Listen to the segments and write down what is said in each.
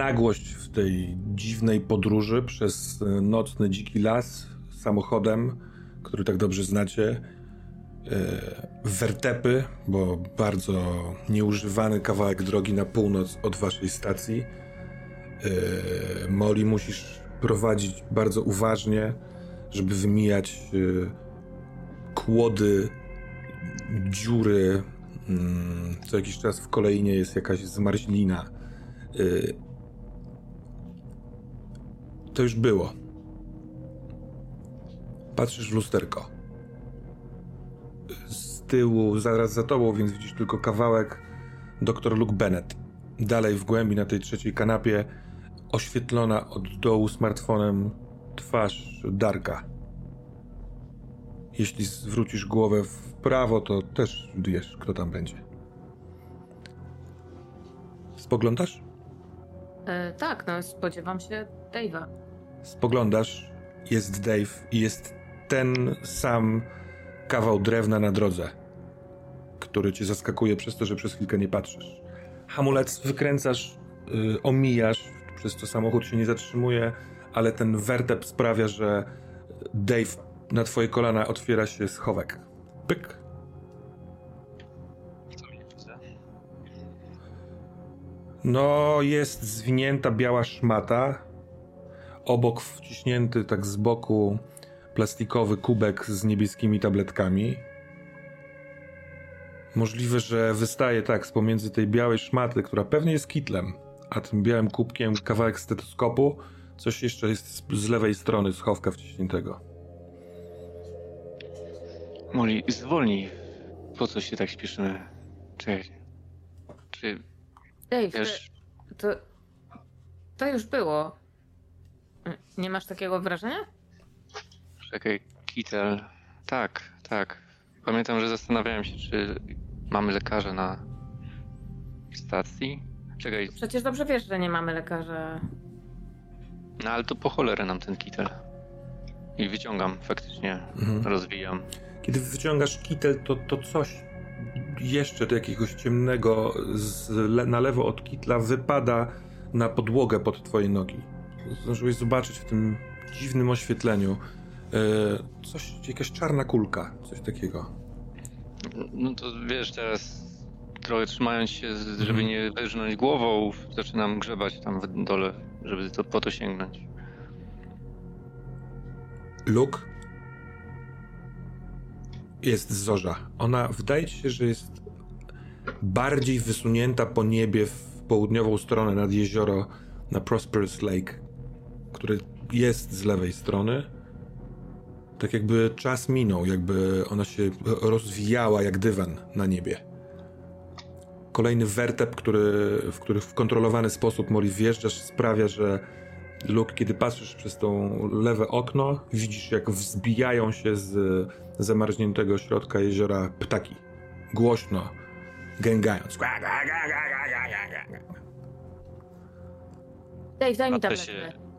Nagłość w tej dziwnej podróży przez e, nocny dziki las samochodem, który tak dobrze znacie. E, wertepy, bo bardzo nieużywany kawałek drogi na północ od waszej stacji. E, Moli musisz prowadzić bardzo uważnie, żeby wymijać kłody, dziury. Mm, co jakiś czas w kolejnie jest jakaś zmarzlina to już było. Patrzysz w lusterko. Z tyłu, zaraz za tobą, więc widzisz tylko kawałek dr Luke Bennett. Dalej w głębi na tej trzeciej kanapie, oświetlona od dołu smartfonem twarz Darka. Jeśli zwrócisz głowę w prawo, to też wiesz, kto tam będzie. Spoglądasz? E, tak, no spodziewam się Dave'a. Spoglądasz, jest Dave i jest ten sam kawał drewna na drodze, który cię zaskakuje przez to, że przez chwilkę nie patrzysz. Hamulec wykręcasz, yy, omijasz, przez to samochód się nie zatrzymuje, ale ten wertep sprawia, że Dave na twoje kolana otwiera się schowek. Pyk. No, jest zwinięta biała szmata. Obok wciśnięty tak z boku plastikowy kubek z niebieskimi tabletkami. Możliwe, że wystaje tak z pomiędzy tej białej szmaty, która pewnie jest kitlem, a tym białym kubkiem kawałek stetoskopu. Coś jeszcze jest z lewej strony schowka wciśniętego. Moli, zwolnij. Po co się tak śpieszymy? Czy, czy Dave, Wiesz... to, to już było. Nie masz takiego wrażenia? Czekaj, Kitel. Tak, tak. Pamiętam, że zastanawiałem się, czy mamy lekarza na stacji. Czekaj. Przecież dobrze wiesz, że nie mamy lekarza. No ale to po cholerę nam ten kitel. I wyciągam faktycznie, mhm. rozwijam. Kiedy wyciągasz kitel, to, to coś jeszcze do jakiegoś ciemnego le na lewo od kitla wypada na podłogę pod twoje nogi. Zdążyłeś zobaczyć w tym dziwnym oświetleniu e, coś, jakaś czarna kulka, coś takiego. No to wiesz, teraz trochę trzymając się, żeby mhm. nie wyrżnąć głową, zaczynam grzebać tam w dole, żeby to, po to sięgnąć. Luke, jest zorza. Ona wydaje ci się, że jest bardziej wysunięta po niebie w południową stronę nad jezioro na Prosperous Lake, który jest z lewej strony. Tak jakby czas minął, jakby ona się rozwijała jak dywan na niebie. Kolejny wertep, który, w który w kontrolowany sposób Molly wjeżdżasz, sprawia, że Luke, kiedy patrzysz przez to lewe okno, widzisz jak wzbijają się z zamarzniętego środka jeziora ptaki. Głośno, gęgając. Daj, daj mi tabletkę. Się...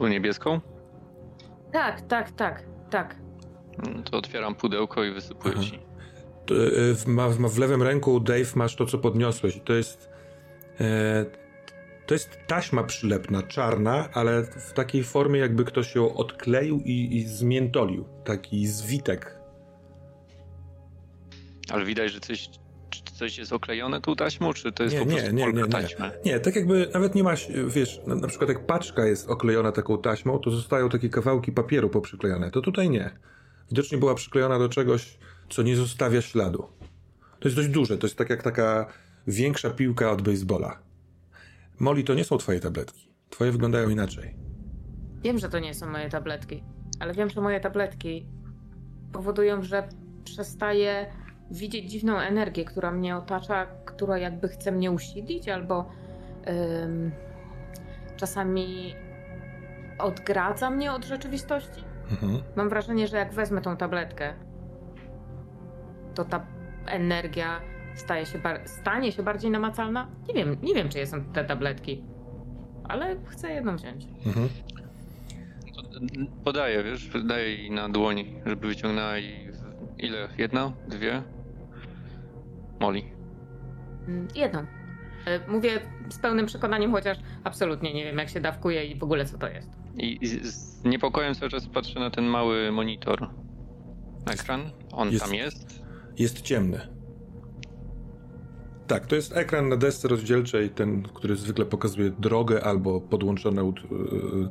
Tu niebieską? Tak, tak, tak, tak. No to otwieram pudełko i wysypuję Aha. ci. Y, w, ma, w lewym ręku, Dave, masz to, co podniosłeś. To jest... E, to jest taśma przylepna, czarna, ale w takiej formie, jakby ktoś ją odkleił i, i zmiętolił. Taki zwitek. Ale widać, że coś, coś jest oklejone tą taśmą, czy to jest nie, po prostu nie, nie, nie, nie. nie, tak jakby nawet nie masz, wiesz, na, na, przykład jak paczka jest oklejona taką taśmą, to zostają takie kawałki papieru poprzyklejone. To tutaj nie. Widocznie była przyklejona do czegoś, co nie zostawia śladu. To jest dość duże, to jest tak jak taka większa piłka od baseballa. Molly, to nie są twoje tabletki. Twoje wyglądają inaczej. Wiem, że to nie są moje tabletki, ale wiem, że moje tabletki powodują, że przestaję widzieć dziwną energię, która mnie otacza, która jakby chce mnie usilić, albo ym, czasami odgradza mnie od rzeczywistości. Mhm. Mam wrażenie, że jak wezmę tą tabletkę, to ta energia staje się stanie się bardziej namacalna? Nie wiem, nie wiem, czy są te tabletki, ale chcę jedną wziąć. Mhm. Podaję, wiesz, daję jej na dłoni, żeby wyciągnęła i ile? Jedna? Dwie? Moli. Mm, jedną. Ale mówię z pełnym przekonaniem, chociaż absolutnie nie wiem, jak się dawkuje i w ogóle co to jest. I, z- niepokojem cały czas patrzę na ten mały monitor. Ekran? On Jest. tam jest? Jest ciemny. Tak, to jest ekran na desce rozdzielczej, ten, który zwykle pokazuje drogę albo podłączone ut- yy,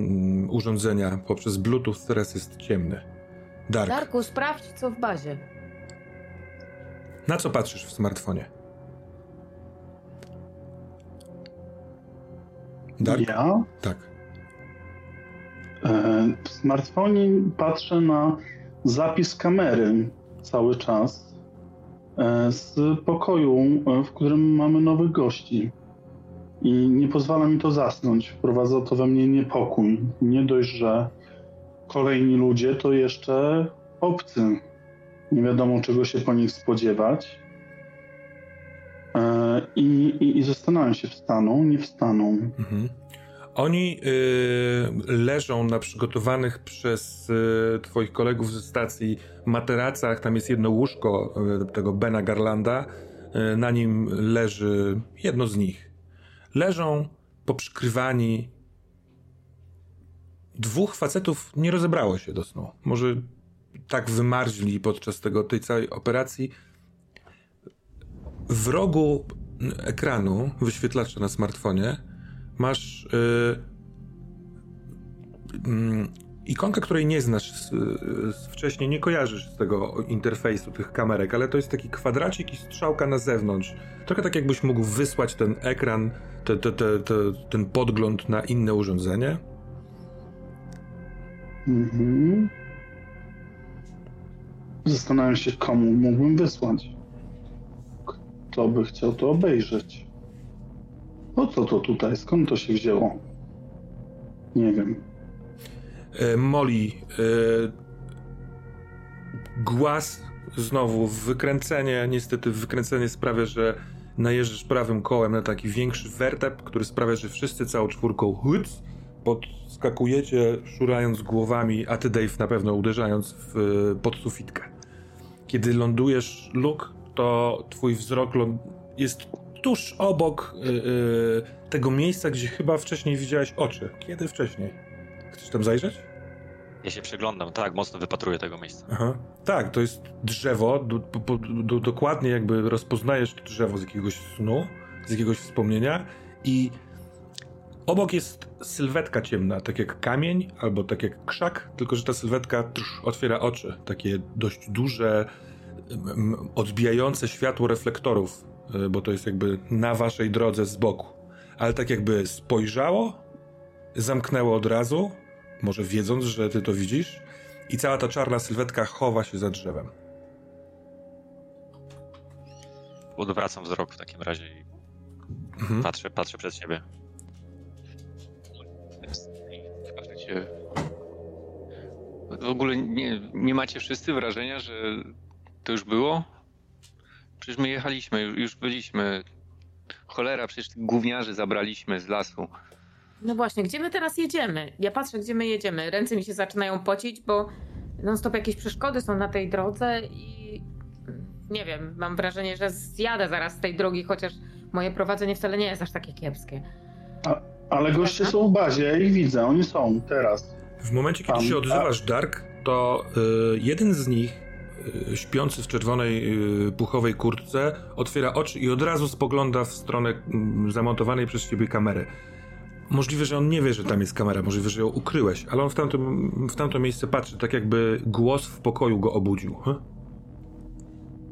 mm, urządzenia poprzez Bluetooth, teraz jest ciemny. Dark, Darku, sprawdź co w bazie. Na co patrzysz w smartfonie? Dark? Ja Tak. e, w smartfonie patrzę na zapis kamery cały czas e, z pokoju, e, w którym mamy nowych gości. I nie pozwala mi to zasnąć. Wprowadza to we mnie niepokój. Nie dość, że kolejni ludzie, to jeszcze obcy. Nie wiadomo, czego się po nich spodziewać. E, I, i, i zastanawiam się, wstaną, nie wstaną. Mhm. Oni y, leżą na przygotowanych przez y, twoich kolegów ze stacji materacach. Tam jest jedno łóżko y, tego Bena Garlanda. Y, na nim leży jedno z nich. Leżą poprzykrywani. Dwóch facetów nie rozebrało się do snu. Może tak wymarzli podczas tego, tej całej operacji. W rogu ekranu wyświetlacza na smartfonie masz yy, mm, ikonkę, której nie znasz z, z wcześniej, nie kojarzysz z tego interfejsu tych kamerek, ale to jest taki kwadracik i strzałka na zewnątrz. Trochę tak jakbyś mógł wysłać ten ekran, te, te, te, ten podgląd na inne urządzenie. Mhm. Zastanawiam się, komu mógłbym wysłać. Kto by chciał to obejrzeć? O co to tutaj? Skąd to się wzięło? Nie wiem. E, Molly, e, głaz znowu, wykręcenie, niestety wykręcenie sprawia, że najeżdżasz prawym kołem na taki większy wertep, który sprawia, że wszyscy całą czwórką hyc, podskakujecie, szurając głowami, a ty Dave na pewno uderzając w e, podsufitkę. Kiedy lądujesz, Luke, to twój wzrok jest tuż obok e, e, tego miejsca, gdzie chyba wcześniej widziałeś oczy. Kiedy wcześniej? Chcesz tam zajrzeć? Ja się przyglądam, tak, mocno wypatruję tego miejsca. Aha. Tak, to jest drzewo. Do, po, do, dokładnie jakby rozpoznajesz to drzewo z jakiegoś snu, z jakiegoś wspomnienia i obok jest sylwetka ciemna, tak jak kamień albo tak jak krzak, tylko że ta sylwetka trz, otwiera oczy, takie dość duże, odbijające światło reflektorów, y, bo to jest jakby na waszej drodze z boku. Ale tak jakby spojrzało, zamknęło od razu, może wiedząc, że ty to widzisz, i cała ta czarna sylwetka chowa się za drzewem. Odwracam wzrok w takim razie i Mhm. patrzę, patrzę przed siebie. Patrzycie. W ogóle nie, nie macie wszyscy wrażenia, że to już było? Przecież my jechaliśmy, już, już byliśmy. Cholera, przecież tych gówniarzy zabraliśmy z lasu. No właśnie, gdzie my teraz jedziemy? Ja patrzę, gdzie my jedziemy. Ręce mi się zaczynają pocić, bo non-stop jakieś przeszkody są na tej drodze i nie wiem, mam wrażenie, że zjadę zaraz z tej drogi, chociaż moje prowadzenie wcale nie jest aż takie kiepskie. Ale goście są w bazie, ja ich widzę, oni są teraz. W momencie, kiedy Tam, się odzywasz, Dark, to y, jeden z nich, y, śpiący w czerwonej y, puchowej kurtce, otwiera oczy i od razu spogląda w stronę mm, zamontowanej przez ciebie kamery. Możliwe, że on nie wie, że tam jest kamera, możliwe, że ją ukryłeś, ale on w tamto, w tamto miejsce patrzy, tak jakby głos w pokoju go obudził. Huh?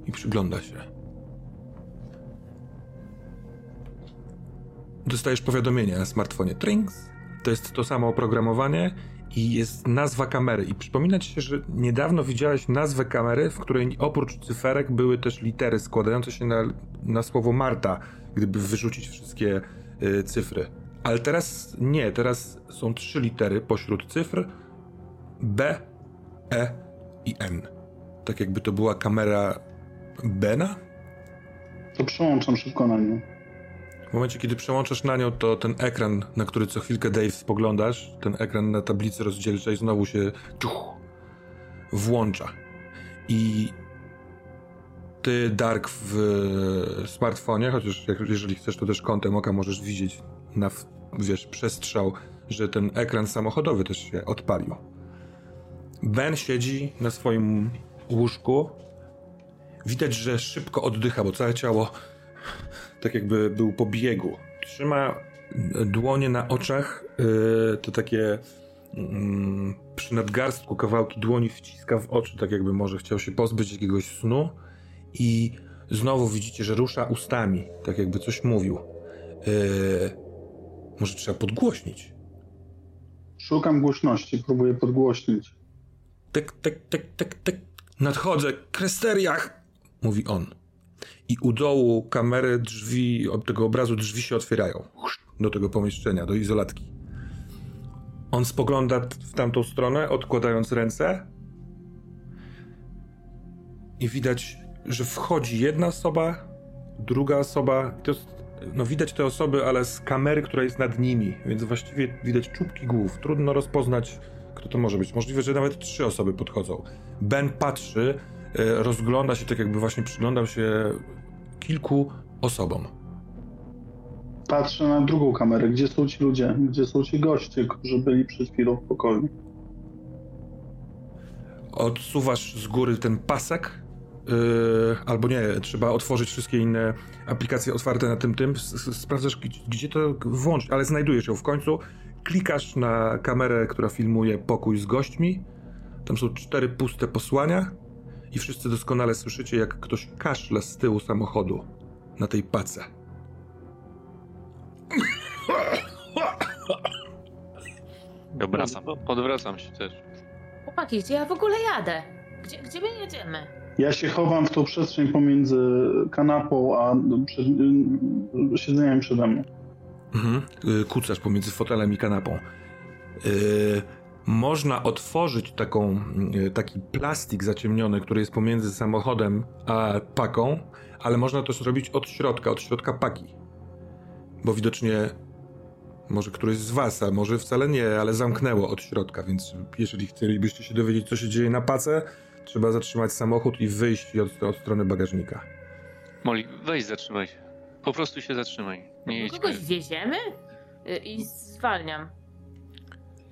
I przygląda się. Dostajesz powiadomienie na smartfonie. Trings. To jest to samo oprogramowanie i jest nazwa kamery. I przypomina ci się, że niedawno widziałeś nazwę kamery, w której oprócz cyferek były też litery składające się na, na słowo Marta, gdyby wyrzucić wszystkie y, cyfry. Ale teraz nie, teraz są trzy litery pośród cyfr B, E i N. Tak jakby to była kamera Bena? To przełączam szybko na nią. W momencie, kiedy przełączasz na nią, to ten ekran, na który co chwilkę Dave spoglądasz, ten ekran na tablicy rozdzielczej znowu się ciuch, włącza. I Ty, Dark, w smartfonie, chociaż jeżeli chcesz, to też kątem oka możesz widzieć na, wiesz, przestrzał, że ten ekran samochodowy też się odpalił. Ben siedzi na swoim łóżku. Widać, że szybko oddycha, bo całe ciało tak jakby był po biegu. Trzyma dłonie na oczach, yy, to takie yy, przy nadgarstku kawałki dłoni wciska w oczy, tak jakby może chciał się pozbyć jakiegoś snu i znowu widzicie, że rusza ustami, tak jakby coś mówił. Yy, może trzeba podgłośnić. Szukam głośności, próbuję podgłośnić. Tak, tak, tak, tak, tak. Nadchodzę, Kresteriach! Mówi on. I u dołu kamery, drzwi, od tego obrazu drzwi się otwierają. Do tego pomieszczenia, do izolatki. On spogląda w tamtą stronę, odkładając ręce. I widać, że wchodzi jedna osoba, druga osoba. To jest, no widać te osoby, ale z kamery, która jest nad nimi, więc właściwie widać czubki głów. Trudno rozpoznać, kto to może być. Możliwe, że nawet trzy osoby podchodzą. Ben patrzy, e, rozgląda się tak, jakby właśnie przyglądał się kilku osobom. Patrzę na drugą kamerę. Gdzie są ci ludzie? Gdzie są ci goście, którzy byli przed chwilą w pokoju? Odsuwasz z góry ten pasek, yy, albo nie, trzeba otworzyć wszystkie inne aplikacje otwarte na tym tym, sprawdzasz gdzie, gdzie to włączyć, ale znajdujesz ją w końcu, klikasz na kamerę, która filmuje pokój z gośćmi, tam są cztery puste posłania i wszyscy doskonale słyszycie, jak ktoś kaszle z tyłu samochodu na tej pace. Obracam. Po- Podwracam się też. Chłopaki, gdzie ja w ogóle jadę? Gdzie, gdzie my jedziemy? Ja się chowam w tą przestrzeń pomiędzy kanapą a przed, y, siedzeniem przede mną. Mhm. Y, Kucasz pomiędzy fotelem i kanapą. Y, Można otworzyć taką, y, taki plastik zaciemniony, który jest pomiędzy samochodem a paką, ale można to zrobić od środka, od środka paki. Bo widocznie może któryś z was, a może wcale nie, ale zamknęło od środka, więc jeżeli chcielibyście się dowiedzieć, co się dzieje na pace, trzeba zatrzymać samochód i wyjść od, od strony bagażnika. Moli, weź zatrzymaj się. Po prostu się zatrzymaj. Nie jedź. Kogoś wieziemy? Y, I zwalniam.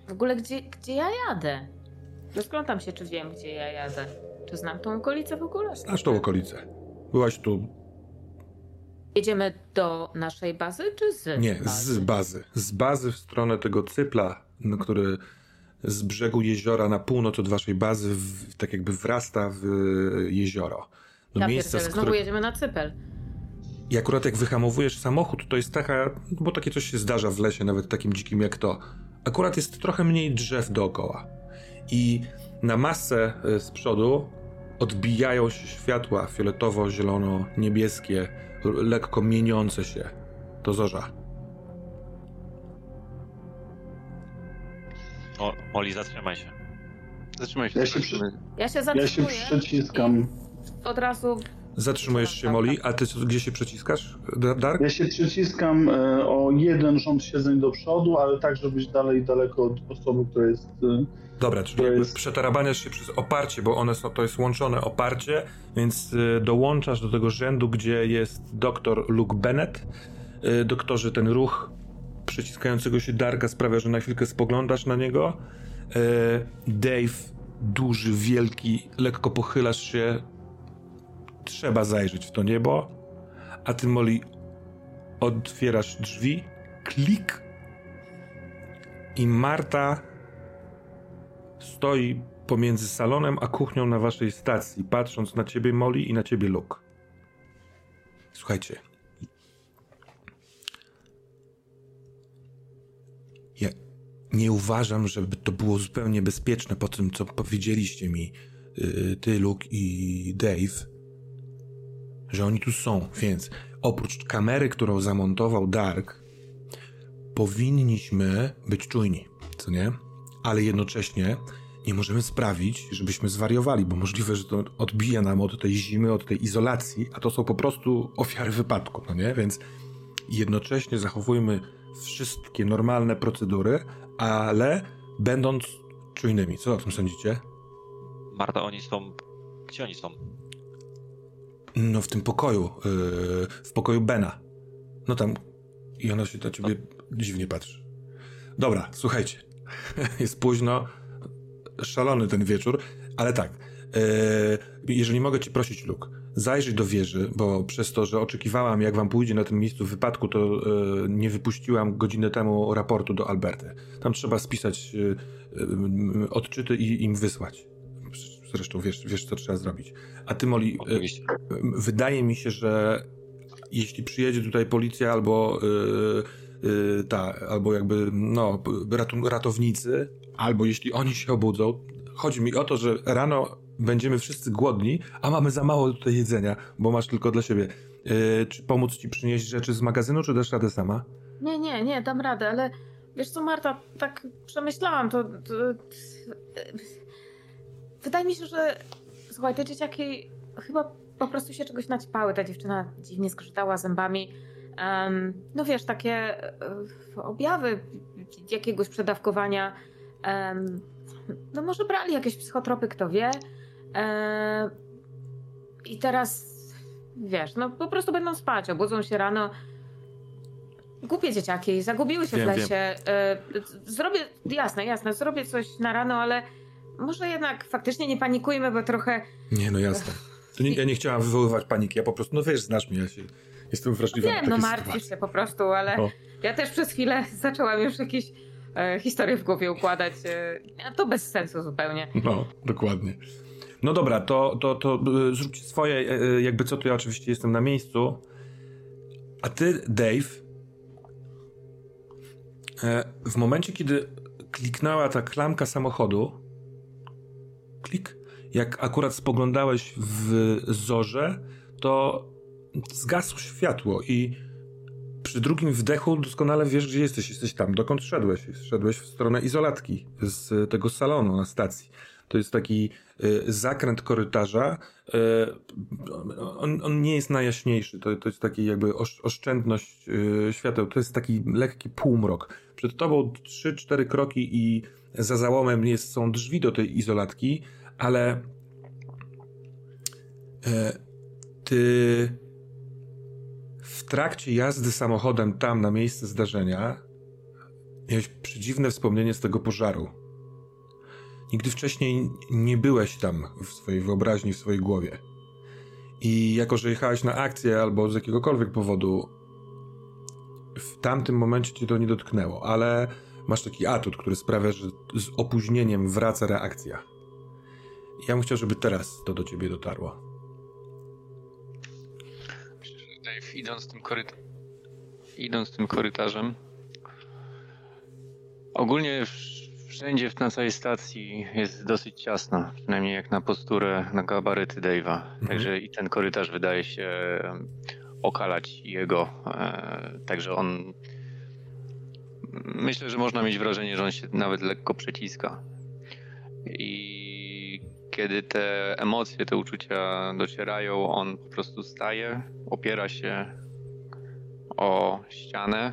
W ogóle gdzie, gdzie ja jadę? Rozglądam się, czy wiem, gdzie ja jadę. Czy znam tą okolicę w ogóle? Znasz tą okolicę. Byłaś tu Jedziemy do naszej bazy, czy z Nie, bazy? z bazy. Z bazy w stronę tego cypla, no, który z brzegu jeziora na północ od waszej bazy w, tak jakby wrasta w jezioro. Do Ja miejsca, pierdzielę, z znowu jedziemy na Cypel. I akurat jak wyhamowujesz samochód, to jest taka, bo takie coś się zdarza w lesie, nawet takim dzikim jak to. Akurat jest trochę mniej drzew dookoła. I na masę y, z przodu odbijają się światła fioletowo-zielono-niebieskie, lekko mieniące się. To zorza. O, Oli, zatrzymaj się. Zatrzymaj się. Ja się zobaczymy. Ja się Ja zatrzymuję się przyciskam. od razu... Zatrzymujesz się, Moli, a ty co- gdzie się przeciskasz, Da- Dark? Ja się przyciskam e, o jeden rząd siedzeń do przodu, ale tak, żeby być dalej daleko od osoby, która jest. e, Dobra, czyli jakby jest- przetarabaniasz się przez oparcie, bo one są, to jest łączone oparcie, więc y, dołączasz do tego rzędu, gdzie jest doktor Luke Bennett. Doktorze, ten ruch przyciskającego się Darka sprawia, że na chwilkę spoglądasz na niego. Dave, duży, wielki, lekko pochylasz się. Trzeba zajrzeć w to niebo. A ty, Molly, otwierasz drzwi, klik i Marta stoi pomiędzy salonem a kuchnią na waszej stacji, patrząc na ciebie, Molly, i na ciebie, Luke. Słuchajcie. Ja nie uważam, żeby to było zupełnie bezpieczne po tym, co powiedzieliście mi, yy, ty, Luke i Dave, że oni tu są, więc oprócz kamery, którą zamontował Dark, powinniśmy być czujni, co nie? Ale jednocześnie nie możemy sprawić, żebyśmy zwariowali, bo możliwe, że to odbija nam od tej zimy, od tej izolacji, a to są po prostu ofiary wypadku, no nie? Więc jednocześnie zachowujmy wszystkie normalne procedury, ale będąc czujnymi. Co o tym sądzicie? Marta, oni są... Gdzie oni są? No w tym pokoju, yy, w pokoju Bena. No tam i ona się na ciebie dziwnie patrzy. Dobra, słuchajcie. Jest późno, szalony ten wieczór, ale tak. Yy, jeżeli mogę ci prosić, Luke, zajrzyj do wieży, bo przez to, że oczekiwałam, jak wam pójdzie na tym miejscu w wypadku, to yy, nie wypuściłam godzinę temu raportu do Alberty. Tam trzeba spisać yy, yy, odczyty i im wysłać. Zresztą wiesz, wiesz, co trzeba zrobić. A ty, Molly, yy, Oczywiście. wydaje mi się, że jeśli przyjedzie tutaj policja albo yy, yy, ta, albo jakby no, ratownicy, albo jeśli oni się obudzą, chodzi mi o to, że rano będziemy wszyscy głodni, a mamy za mało tutaj jedzenia, bo masz tylko dla siebie. Yy, czy pomóc ci przynieść rzeczy z magazynu, czy dasz radę sama? Nie, nie, nie, dam radę, ale wiesz co, Marta, tak przemyślałam, to, to, to... Wydaje mi się, że słuchaj, te dzieciaki chyba po prostu się czegoś naćpały. Ta dziewczyna dziwnie skrzytała zębami. Em, no wiesz, takie e, objawy jakiegoś przedawkowania. Em, no może brali jakieś psychotropy, kto wie. E, I teraz, wiesz, no po prostu będą spać, obudzą się rano. Głupie dzieciaki, zagubiły się Wiem, w lesie. E, zrobię, jasne, jasne, zrobię coś na rano, ale może jednak faktycznie nie panikujmy, bo trochę Nie, no jasne. To nie, ja nie chciałam wywoływać paniki, ja po prostu, no wiesz, znasz mnie, ja się, jestem wrażliwa na Wiem, takie no martwisz się po prostu, ale O. ja też przez chwilę zaczęłam już jakieś e, historie w głowie układać. E, a to bez sensu zupełnie. No, dokładnie. No dobra, to, to, to y, zróbcie swoje, y, y, jakby co, to ja oczywiście jestem na miejscu. A ty, Dave, e, w momencie, kiedy kliknęła ta klamka samochodu, klik, jak akurat spoglądałeś w zorze, to zgasło światło i przy drugim wdechu doskonale wiesz, gdzie jesteś. Jesteś tam, dokąd szedłeś. Szedłeś w stronę izolatki z tego salonu na stacji. To jest taki y, zakręt korytarza. Y, on, on nie jest najjaśniejszy. To, to jest taki jakby osz, oszczędność y, świateł. To jest taki lekki półmrok. Przed tobą 3-4 kroki i za załomem jest, są drzwi do tej izolatki, ale y, ty w trakcie jazdy samochodem tam na miejsce zdarzenia miałeś przedziwne wspomnienie z tego pożaru. Nigdy wcześniej nie byłeś tam w swojej wyobraźni, w swojej głowie. I jako, że jechałeś na akcję albo z jakiegokolwiek powodu, w tamtym momencie cię to nie dotknęło, ale masz taki atut, który sprawia, że z opóźnieniem wraca reakcja. Ja bym chciał, żeby teraz to do ciebie dotarło. Myślę, że Dave idąc tym, koryt... idąc tym korytarzem, ogólnie wsz- wszędzie na całej stacji jest dosyć ciasno, przynajmniej jak na posturę, na gabaryty Dave'a. Także i ten korytarz wydaje się okalać jego. E, także on. Myślę, że można mieć wrażenie, że on się nawet lekko przeciska. I kiedy te emocje, te uczucia docierają, on po prostu staje, opiera się o ścianę.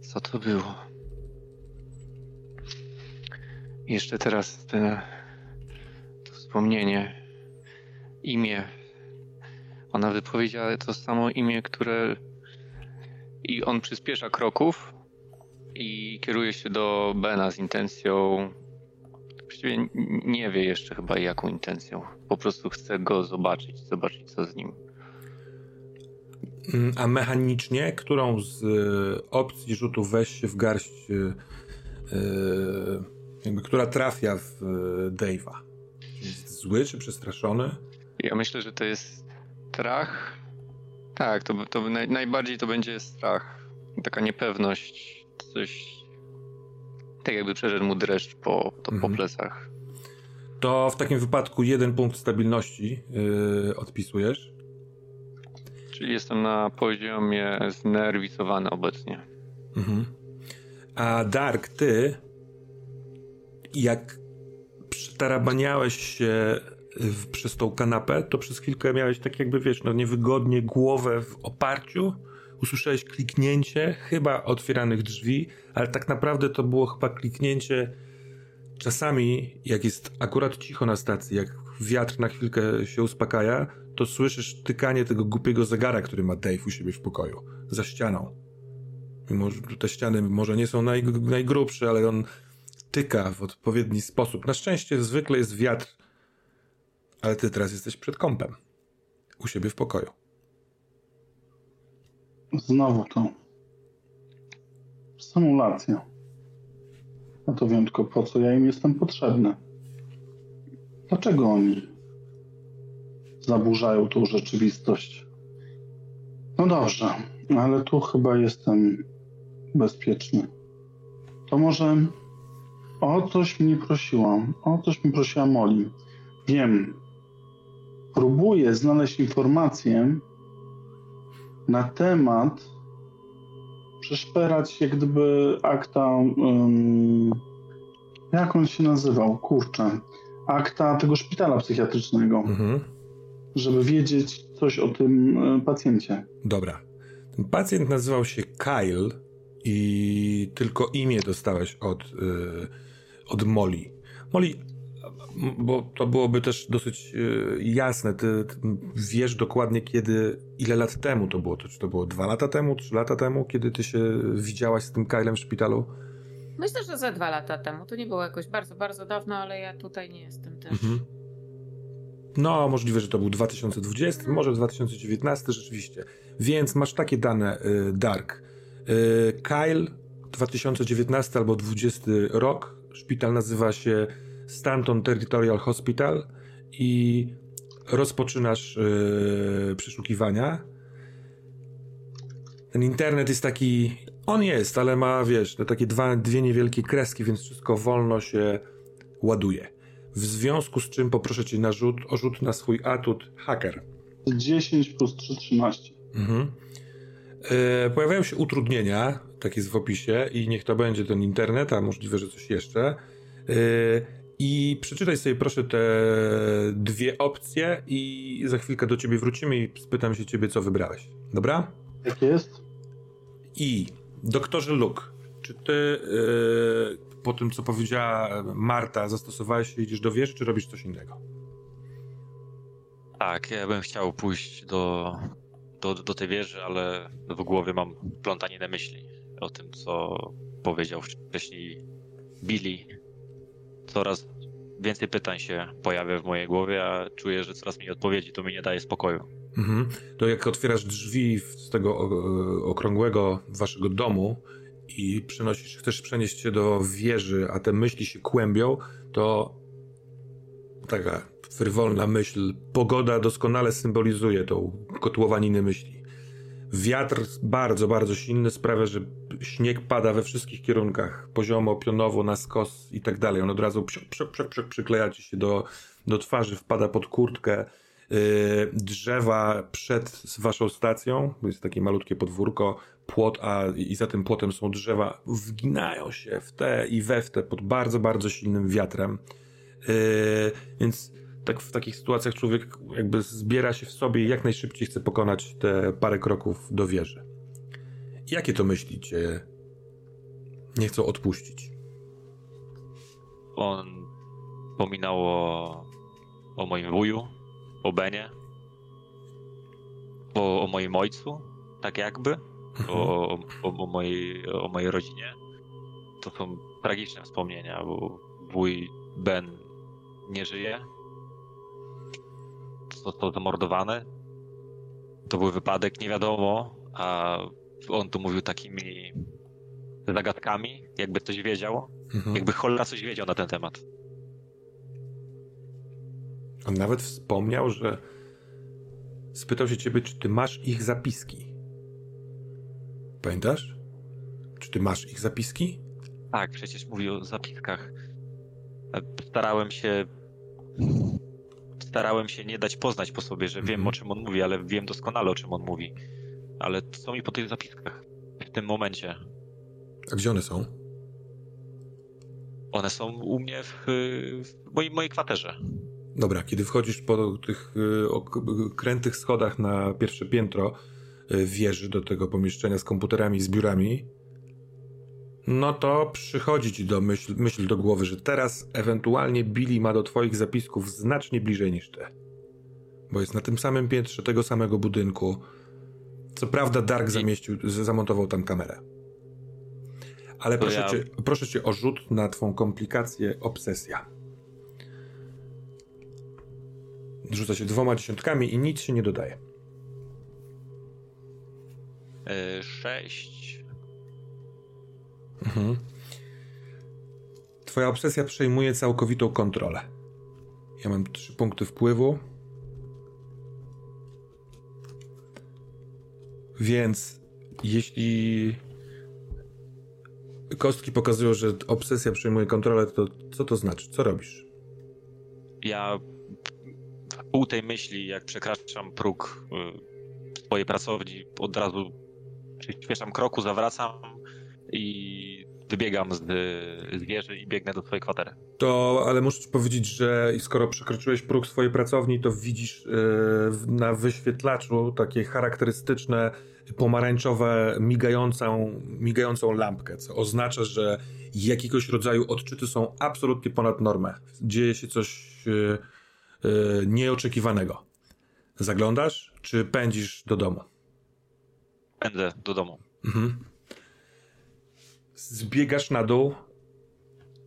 Co to było? Jeszcze teraz te, to wspomnienie, imię. Ona wypowiedziała to samo imię, które. I on przyspiesza kroków i kieruje się do Bena z intencją. Właściwie nie wie jeszcze chyba jaką intencją. Po prostu chce go zobaczyć, zobaczyć co z nim. Mm, A mechanicznie, którą z y, opcji rzutu weź się w garść, y, y, jakby, która trafia w Dave'a? Jest zły czy przestraszony? Ja myślę, że to jest strach. Tak, to, to naj, najbardziej to będzie strach. Taka niepewność, coś. Tak jakby przeszedł mu dreszcz po, to po Mhm. plecach. To w takim wypadku jeden punkt stabilności y, odpisujesz. Czyli jestem na poziomie znerwicowany obecnie. Mhm. A Dark, ty jak przetarabaniałeś się przez tą kanapę, to przez chwilkę miałeś tak jakby, wiesz, no niewygodnie głowę w oparciu, usłyszałeś kliknięcie chyba otwieranych drzwi, ale tak naprawdę to było chyba kliknięcie czasami, jak jest akurat cicho na stacji, jak wiatr na chwilkę się uspokaja, to słyszysz tykanie tego głupiego zegara, który ma Dave u siebie w pokoju, za ścianą. Mimo, że te ściany może nie są naj, najgrubsze, ale on tyka w odpowiedni sposób. Na szczęście zwykle jest wiatr, ale ty teraz jesteś przed kąpem. U siebie w pokoju. Znowu to. Symulacja. No to wiem tylko po co ja im jestem potrzebny. Dlaczego oni zaburzają tą rzeczywistość? No dobrze, ale tu chyba jestem bezpieczny. To może o coś mnie prosiła, o coś mi prosiła Molly. Wiem, próbuję znaleźć informację na temat przeszperać jak gdyby akta um, jak on się nazywał? Kurczę. Akta tego szpitala psychiatrycznego. Mhm. Żeby wiedzieć coś o tym e, pacjencie. Dobra. Ten pacjent nazywał się Kyle i tylko imię dostałeś od, yy, od Molly. Molly, bo to byłoby też dosyć yy, jasne. Ty, ty, wiesz dokładnie kiedy, ile lat temu to było. To, czy to było dwa lata temu, trzy lata temu, kiedy ty się widziałaś z tym Kylem w szpitalu? Myślę, że za dwa lata temu. To nie było jakoś bardzo, bardzo dawno, ale ja tutaj nie jestem też. Mhm. No, możliwe, że to był 2020, mhm. może 2019 rzeczywiście. Więc masz takie dane, y, Dark. Y, Kyle, 2019 albo 20 rok. Szpital nazywa się Stanton Territorial Hospital i rozpoczynasz y, przeszukiwania. Ten internet jest taki on jest, ale ma, wiesz, te takie dwa, dwie niewielkie kreski, więc wszystko wolno się ładuje. W związku z czym poproszę cię na rzut, o rzut na swój atut hacker. 10 plus 3, 13. Mhm. E, pojawiają się utrudnienia, tak jest w opisie, i niech to będzie ten internet, a możliwe, że coś jeszcze. E, I przeczytaj sobie proszę te dwie opcje i za chwilkę do ciebie wrócimy i spytam się ciebie, co wybrałeś. Dobra? Tak jest. I Doktorze Luke, czy ty yy, po tym, co powiedziała Marta, zastosowałeś się, idziesz do wieży, czy robisz coś innego? Tak, ja bym chciał pójść do, do, do tej wieży, ale w głowie mam plątanie na myśli o tym, co powiedział wcześniej Billy. Coraz więcej pytań się pojawia w mojej głowie, a czuję, że coraz mniej odpowiedzi, to mi nie daje spokoju. Mhm. To jak otwierasz drzwi z tego okrągłego waszego domu i przenosisz, chcesz przenieść się do wieży, a te myśli się kłębią, to taka frywolna myśl, pogoda doskonale symbolizuje tą kotłowaninę myśli. Wiatr bardzo, bardzo silny sprawia, że śnieg pada we wszystkich kierunkach, poziomo, pionowo, na skos i tak dalej. On od razu przy, przy, przy, przykleja ci się do, do twarzy, wpada pod kurtkę Y, drzewa przed waszą stacją, jest takie malutkie podwórko, płot, a i za tym płotem są drzewa, wginają się w te i we w te pod bardzo, bardzo silnym wiatrem. Y, więc tak w takich sytuacjach człowiek jakby zbiera się w sobie i jak najszybciej chce pokonać te parę kroków do wieży. Jakie to myślicie? Nie chcą odpuścić. On pominało o moim wuju, o Benie, o, o moim ojcu, tak jakby, mhm. o, o, o, mojej, o mojej rodzinie. To są tragiczne wspomnienia, bo wuj Ben nie żyje. Został zamordowany. To był wypadek, nie wiadomo, a on tu mówił takimi zagadkami, jakby coś wiedział, mhm. jakby cholera coś wiedział na ten temat. On nawet wspomniał, że spytał się ciebie, czy ty masz ich zapiski. Pamiętasz? Czy ty masz ich zapiski? Tak, przecież mówił o zapiskach. Starałem się. Starałem się nie dać poznać po sobie, że wiem -hmm. o czym on mówi, ale wiem doskonale o czym on mówi. Ale są mi po tych zapiskach w tym momencie. A gdzie one są? One są u mnie w, w mojej, mojej kwaterze. Dobra, kiedy wchodzisz po tych y, krętych schodach na pierwsze piętro y, wieży do tego pomieszczenia z komputerami i z biurami, no to przychodzi ci do myśl, myśl do głowy, że teraz ewentualnie Billy ma do twoich zapisków znacznie bliżej niż ty. Bo jest na tym samym piętrze tego samego budynku. Co prawda Dark zamieścił, zamontował tam kamerę. Ale proszę, ja... cię, proszę cię o rzut na twą komplikację obsesja. Rzuca się dwoma dziesiątkami i nic się nie dodaje. Yy, sześć Mhm. Twoja obsesja przejmuje całkowitą kontrolę. Ja mam trzy punkty wpływu. Więc jeśli kostki pokazują, że obsesja przejmuje kontrolę, to co to znaczy? Co robisz? Ja pół tej myśli, jak przekraczam próg y, swojej pracowni, od razu przyspieszam kroku, zawracam i wybiegam z, z wieży i biegnę do twojej kwatery. To, ale muszę ci powiedzieć, że skoro przekroczyłeś próg swojej pracowni, to widzisz yy, na wyświetlaczu takie charakterystyczne pomarańczowe, migającą, migającą lampkę, co oznacza, że jakiegoś rodzaju odczyty są absolutnie ponad normę. Dzieje się coś yy, yy, nieoczekiwanego. Zaglądasz, czy pędzisz do domu? Pędzę do domu. Mhm zbiegasz na dół,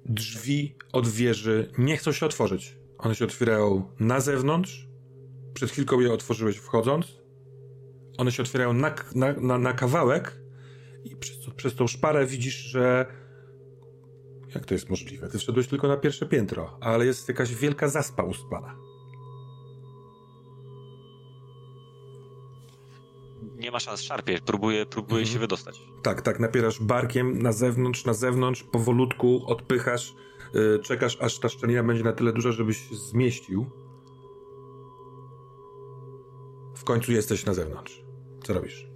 drzwi od wieży nie chcą się otworzyć. One się otwierają na zewnątrz. Przed chwilką je otworzyłeś wchodząc. One się otwierają na, na, na, na kawałek i przez, przez tą szparę widzisz, że jak to jest możliwe? Ty wszedłeś tylko na pierwsze piętro, ale jest jakaś wielka zaspa uspana. Nie ma szans, szarpie, próbuje, próbuje mhm. się wydostać. Tak, tak, napierasz barkiem na zewnątrz, na zewnątrz, powolutku odpychasz, yy, czekasz aż ta szczelina będzie na tyle duża, żebyś się zmieścił. W końcu jesteś na zewnątrz. Co robisz?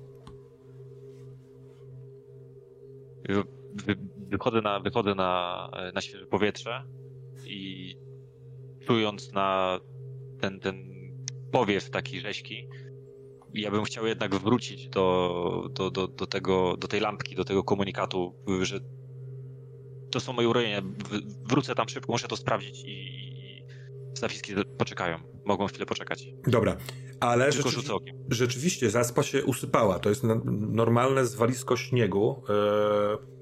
Wy, wychodzę na, wychodzę na, na świeże powietrze i czując na ten, ten powiew taki rzeźki, ja bym chciał jednak wrócić do, do, do, do, tego, do tej lampki, do tego komunikatu, że to są moje urojenia. Wrócę tam szybko, muszę to sprawdzić i zapiski poczekają. Mogą chwilę poczekać. Dobra, ale Tylko rzeczywi rzeczywiście zaspa się usypała. To jest normalne zwalisko śniegu. E,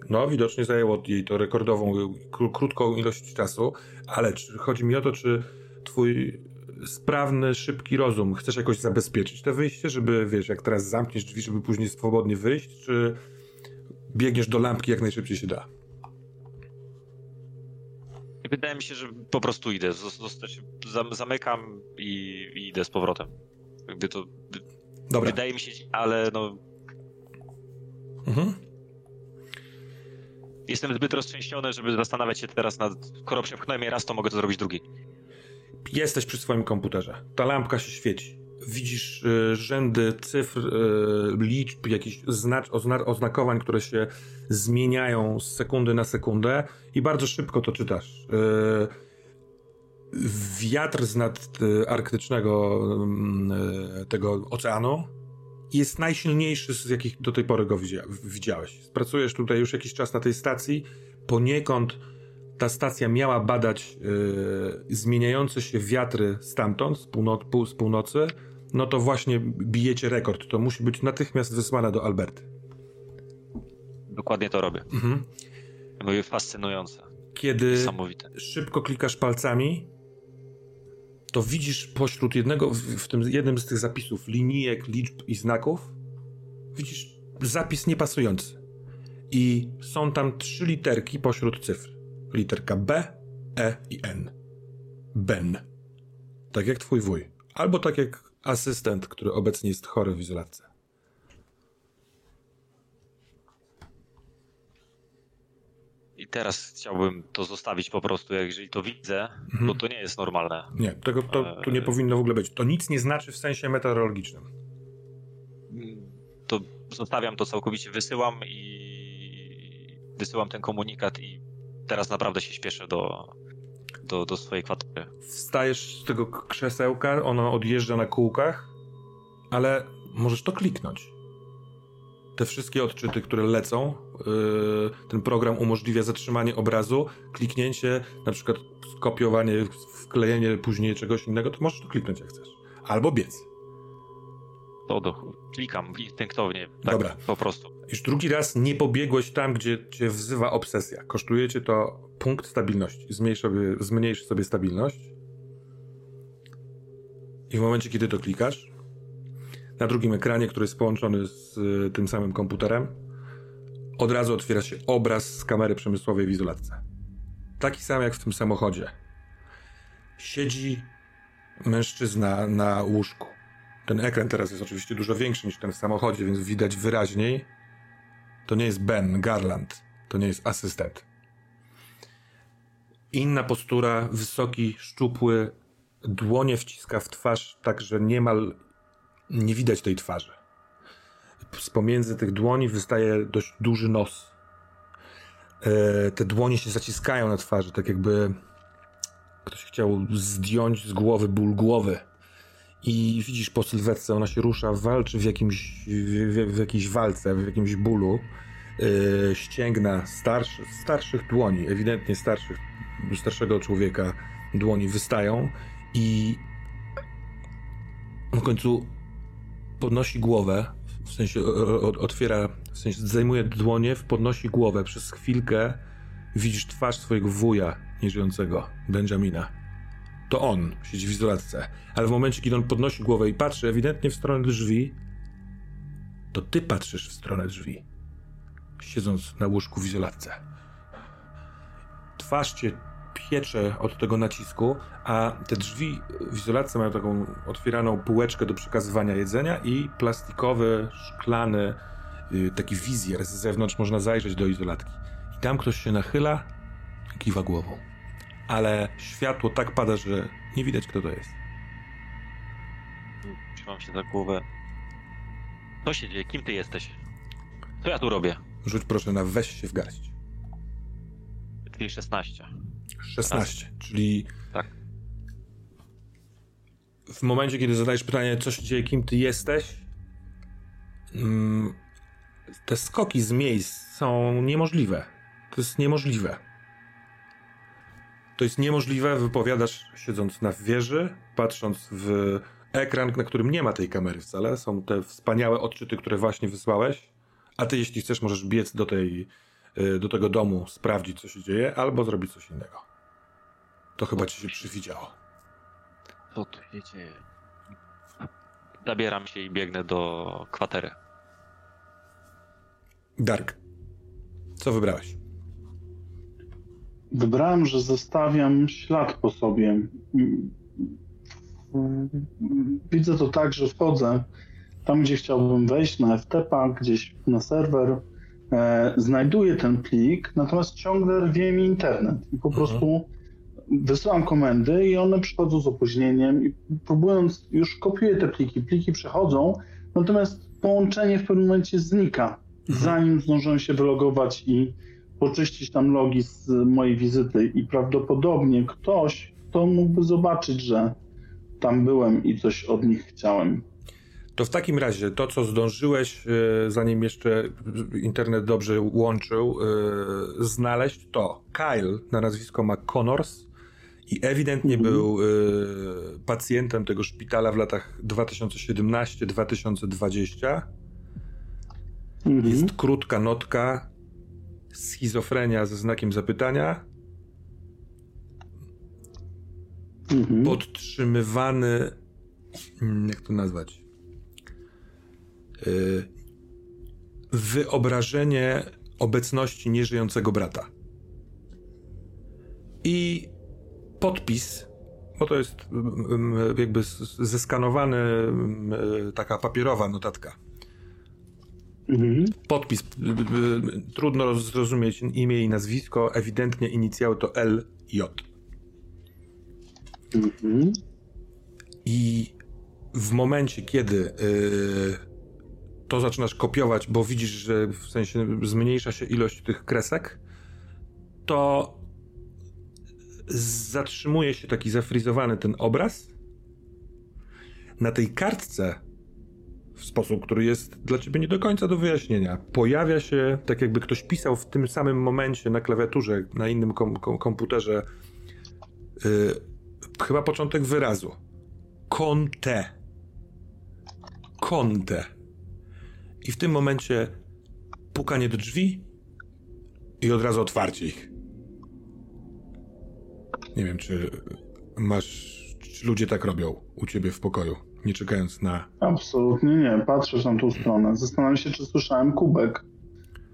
no, widocznie zajęło jej to rekordową, krótką ilość czasu, ale czy, chodzi mi o to, czy twój sprawny, szybki rozum. Chcesz jakoś zabezpieczyć to wyjście, żeby, wiesz, jak teraz zamkniesz drzwi, żeby później swobodnie wyjść, czy biegniesz do lampki jak najszybciej się da? Wydaje mi się, że po prostu idę. Zamykam i, i idę z powrotem. Jakby to. Dobra. Wydaje mi się, ale no. Mhm. Jestem zbyt roztrzęsiony, żeby zastanawiać się teraz nad. Skoro przepchnąłem je raz, to mogę to zrobić drugi. Jesteś przy swoim komputerze. Ta lampka się świeci. Widzisz y, rzędy cyfr, y, liczb, jakichś znacz, ozna, oznakowań, które się zmieniają z sekundy na sekundę i bardzo szybko to czytasz. Y, wiatr z nadarktycznego y, tego oceanu jest najsilniejszy, z jakich do tej pory go widziałeś. Pracujesz tutaj już jakiś czas na tej stacji. Poniekąd ta stacja miała badać yy, zmieniające się wiatry stamtąd, z, półno- z północy, no to właśnie bijecie rekord. To musi być natychmiast wysłane do Alberty. Dokładnie to robię. Mhm. Były fascynujące. Kiedy szybko klikasz palcami, to widzisz pośród jednego, w, w tym jednym z tych zapisów, linijek, liczb i znaków, widzisz zapis niepasujący. I są tam trzy literki pośród cyfr literka B, E i N. Ben. Tak jak twój wuj. Albo tak jak asystent, który obecnie jest chory w izolacji. I teraz chciałbym to zostawić po prostu, jeżeli to widzę, mhm. bo to nie jest normalne. Nie, tego to, tu nie e, powinno w ogóle być. To nic nie znaczy w sensie meteorologicznym. To zostawiam to całkowicie, wysyłam i wysyłam ten komunikat i teraz naprawdę się śpieszę do, do, do swojej kwatery. Wstajesz z tego krzesełka, ono odjeżdża na kółkach, ale możesz to kliknąć. te wszystkie odczyty, które lecą, yy, ten program umożliwia zatrzymanie obrazu, kliknięcie, na przykład skopiowanie, wklejenie później czegoś innego, to możesz to kliknąć jak chcesz. Albo biec. To do, klikam instynktownie. Tak, Dobra. Po prostu. Już drugi raz nie pobiegłeś tam, gdzie cię wzywa obsesja. Kosztuje cię to punkt stabilności. Zmniejsz sobie, zmniejsz sobie stabilność. I w momencie, kiedy to klikasz, na drugim ekranie, który jest połączony z y, tym samym komputerem, od razu otwiera się obraz z kamery przemysłowej w izolatce. Taki sam jak w tym samochodzie. Siedzi mężczyzna na łóżku. Ten ekran teraz jest oczywiście dużo większy niż ten w samochodzie, więc widać wyraźniej. To nie jest Ben Garland, to nie jest asystent. Inna postura, wysoki, szczupły, dłonie wciska w twarz, tak że niemal nie widać tej twarzy. Z pomiędzy tych dłoni wystaje dość duży nos. E, te dłonie się zaciskają na twarzy, tak jakby ktoś chciał zdjąć z głowy ból głowy. I widzisz po sylwetce, ona się rusza, walczy w, jakimś, w, w jakiejś walce, w jakimś bólu. Yy, ścięgna starszy, starszych dłoni, ewidentnie starszych, starszego człowieka dłoni wystają i w końcu podnosi głowę, w sensie otwiera, w sensie zajmuje dłonie, podnosi głowę. Przez chwilkę widzisz twarz swojego wuja nieżyjącego, Benjamina. To on siedzi w izolatce, ale w momencie, kiedy on podnosi głowę i patrzy ewidentnie w stronę drzwi, to ty patrzysz w stronę drzwi, siedząc na łóżku w izolatce. Twarz cię piecze od tego nacisku, a te drzwi w izolatce mają taką otwieraną półeczkę do przekazywania jedzenia i plastikowy, szklany, yy, taki wizjer z zewnątrz można zajrzeć do izolatki. I tam ktoś się nachyla i kiwa głową. Ale światło tak pada, że nie widać kto to jest. Trzymam się za głowę. Co się dzieje? Kim ty jesteś? Co ja tu robię? Rzuć proszę na weź się w garść. Czyli 16. 16, czyli Tak. w momencie, kiedy zadajesz pytanie, co się dzieje, kim ty jesteś, mm, te skoki z miejsc są niemożliwe. To jest niemożliwe. To jest niemożliwe, wypowiadasz siedząc na wieży, patrząc w ekran, na którym nie ma tej kamery wcale. Są te wspaniałe odczyty, które właśnie wysłałeś. A ty, jeśli chcesz, możesz biec do, tej, y, do tego domu, sprawdzić, co się dzieje, albo zrobić coś innego. To chyba ci się przywidziało. Co tu się dzieje? Zabieram się i biegnę do kwatery. Dark, co wybrałeś? Wybrałem, że zostawiam ślad po sobie. Widzę to tak, że wchodzę tam, gdzie chciałbym wejść na FTP, gdzieś na serwer, e, znajduję ten plik, natomiast ciągle rwie mi internet i po Mhm. prostu wysyłam komendy i one przychodzą z opóźnieniem i próbując, już kopiuję te pliki, pliki przechodzą, natomiast połączenie w pewnym momencie znika, Mhm. zanim zdążę się wylogować i poczyścić tam logi z mojej wizyty i prawdopodobnie ktoś, kto mógłby zobaczyć, że tam byłem i coś od nich chciałem. To w takim razie to, co zdążyłeś, e, zanim jeszcze internet dobrze łączył, e, znaleźć, to Kyle na nazwisko ma Connors i ewidentnie Mhm. był e, pacjentem tego szpitala w latach 2017-2020. Mhm. Jest krótka notka, schizofrenia ze znakiem zapytania, Mhm. podtrzymywany, mm, jak to nazwać, Yy, wyobrażenie obecności nieżyjącego brata. I podpis, bo to jest mm, mm, jakby zeskanowany, y, taka papierowa notatka. Mhm. Podpis, y, y, y, trudno roz- zrozumieć imię i nazwisko, ewidentnie inicjały to LJ. Mhm. I w momencie, kiedy yy, to zaczynasz kopiować, bo widzisz, że w sensie zmniejsza się ilość tych kresek, to zatrzymuje się taki zafrizowany ten obraz. Na tej kartce w sposób, który jest dla ciebie nie do końca do wyjaśnienia. Pojawia się, tak jakby ktoś pisał w tym samym momencie na klawiaturze, na innym kom kom komputerze, yy, chyba początek wyrazu. Conte. Conte. I w tym momencie pukanie do drzwi i od razu otwarcie ich. Nie wiem, czy masz. Czy ludzie tak robią u ciebie w pokoju, nie czekając na. Absolutnie nie. Patrzę w tamtą stronę. Zastanawiam się, czy słyszałem kubek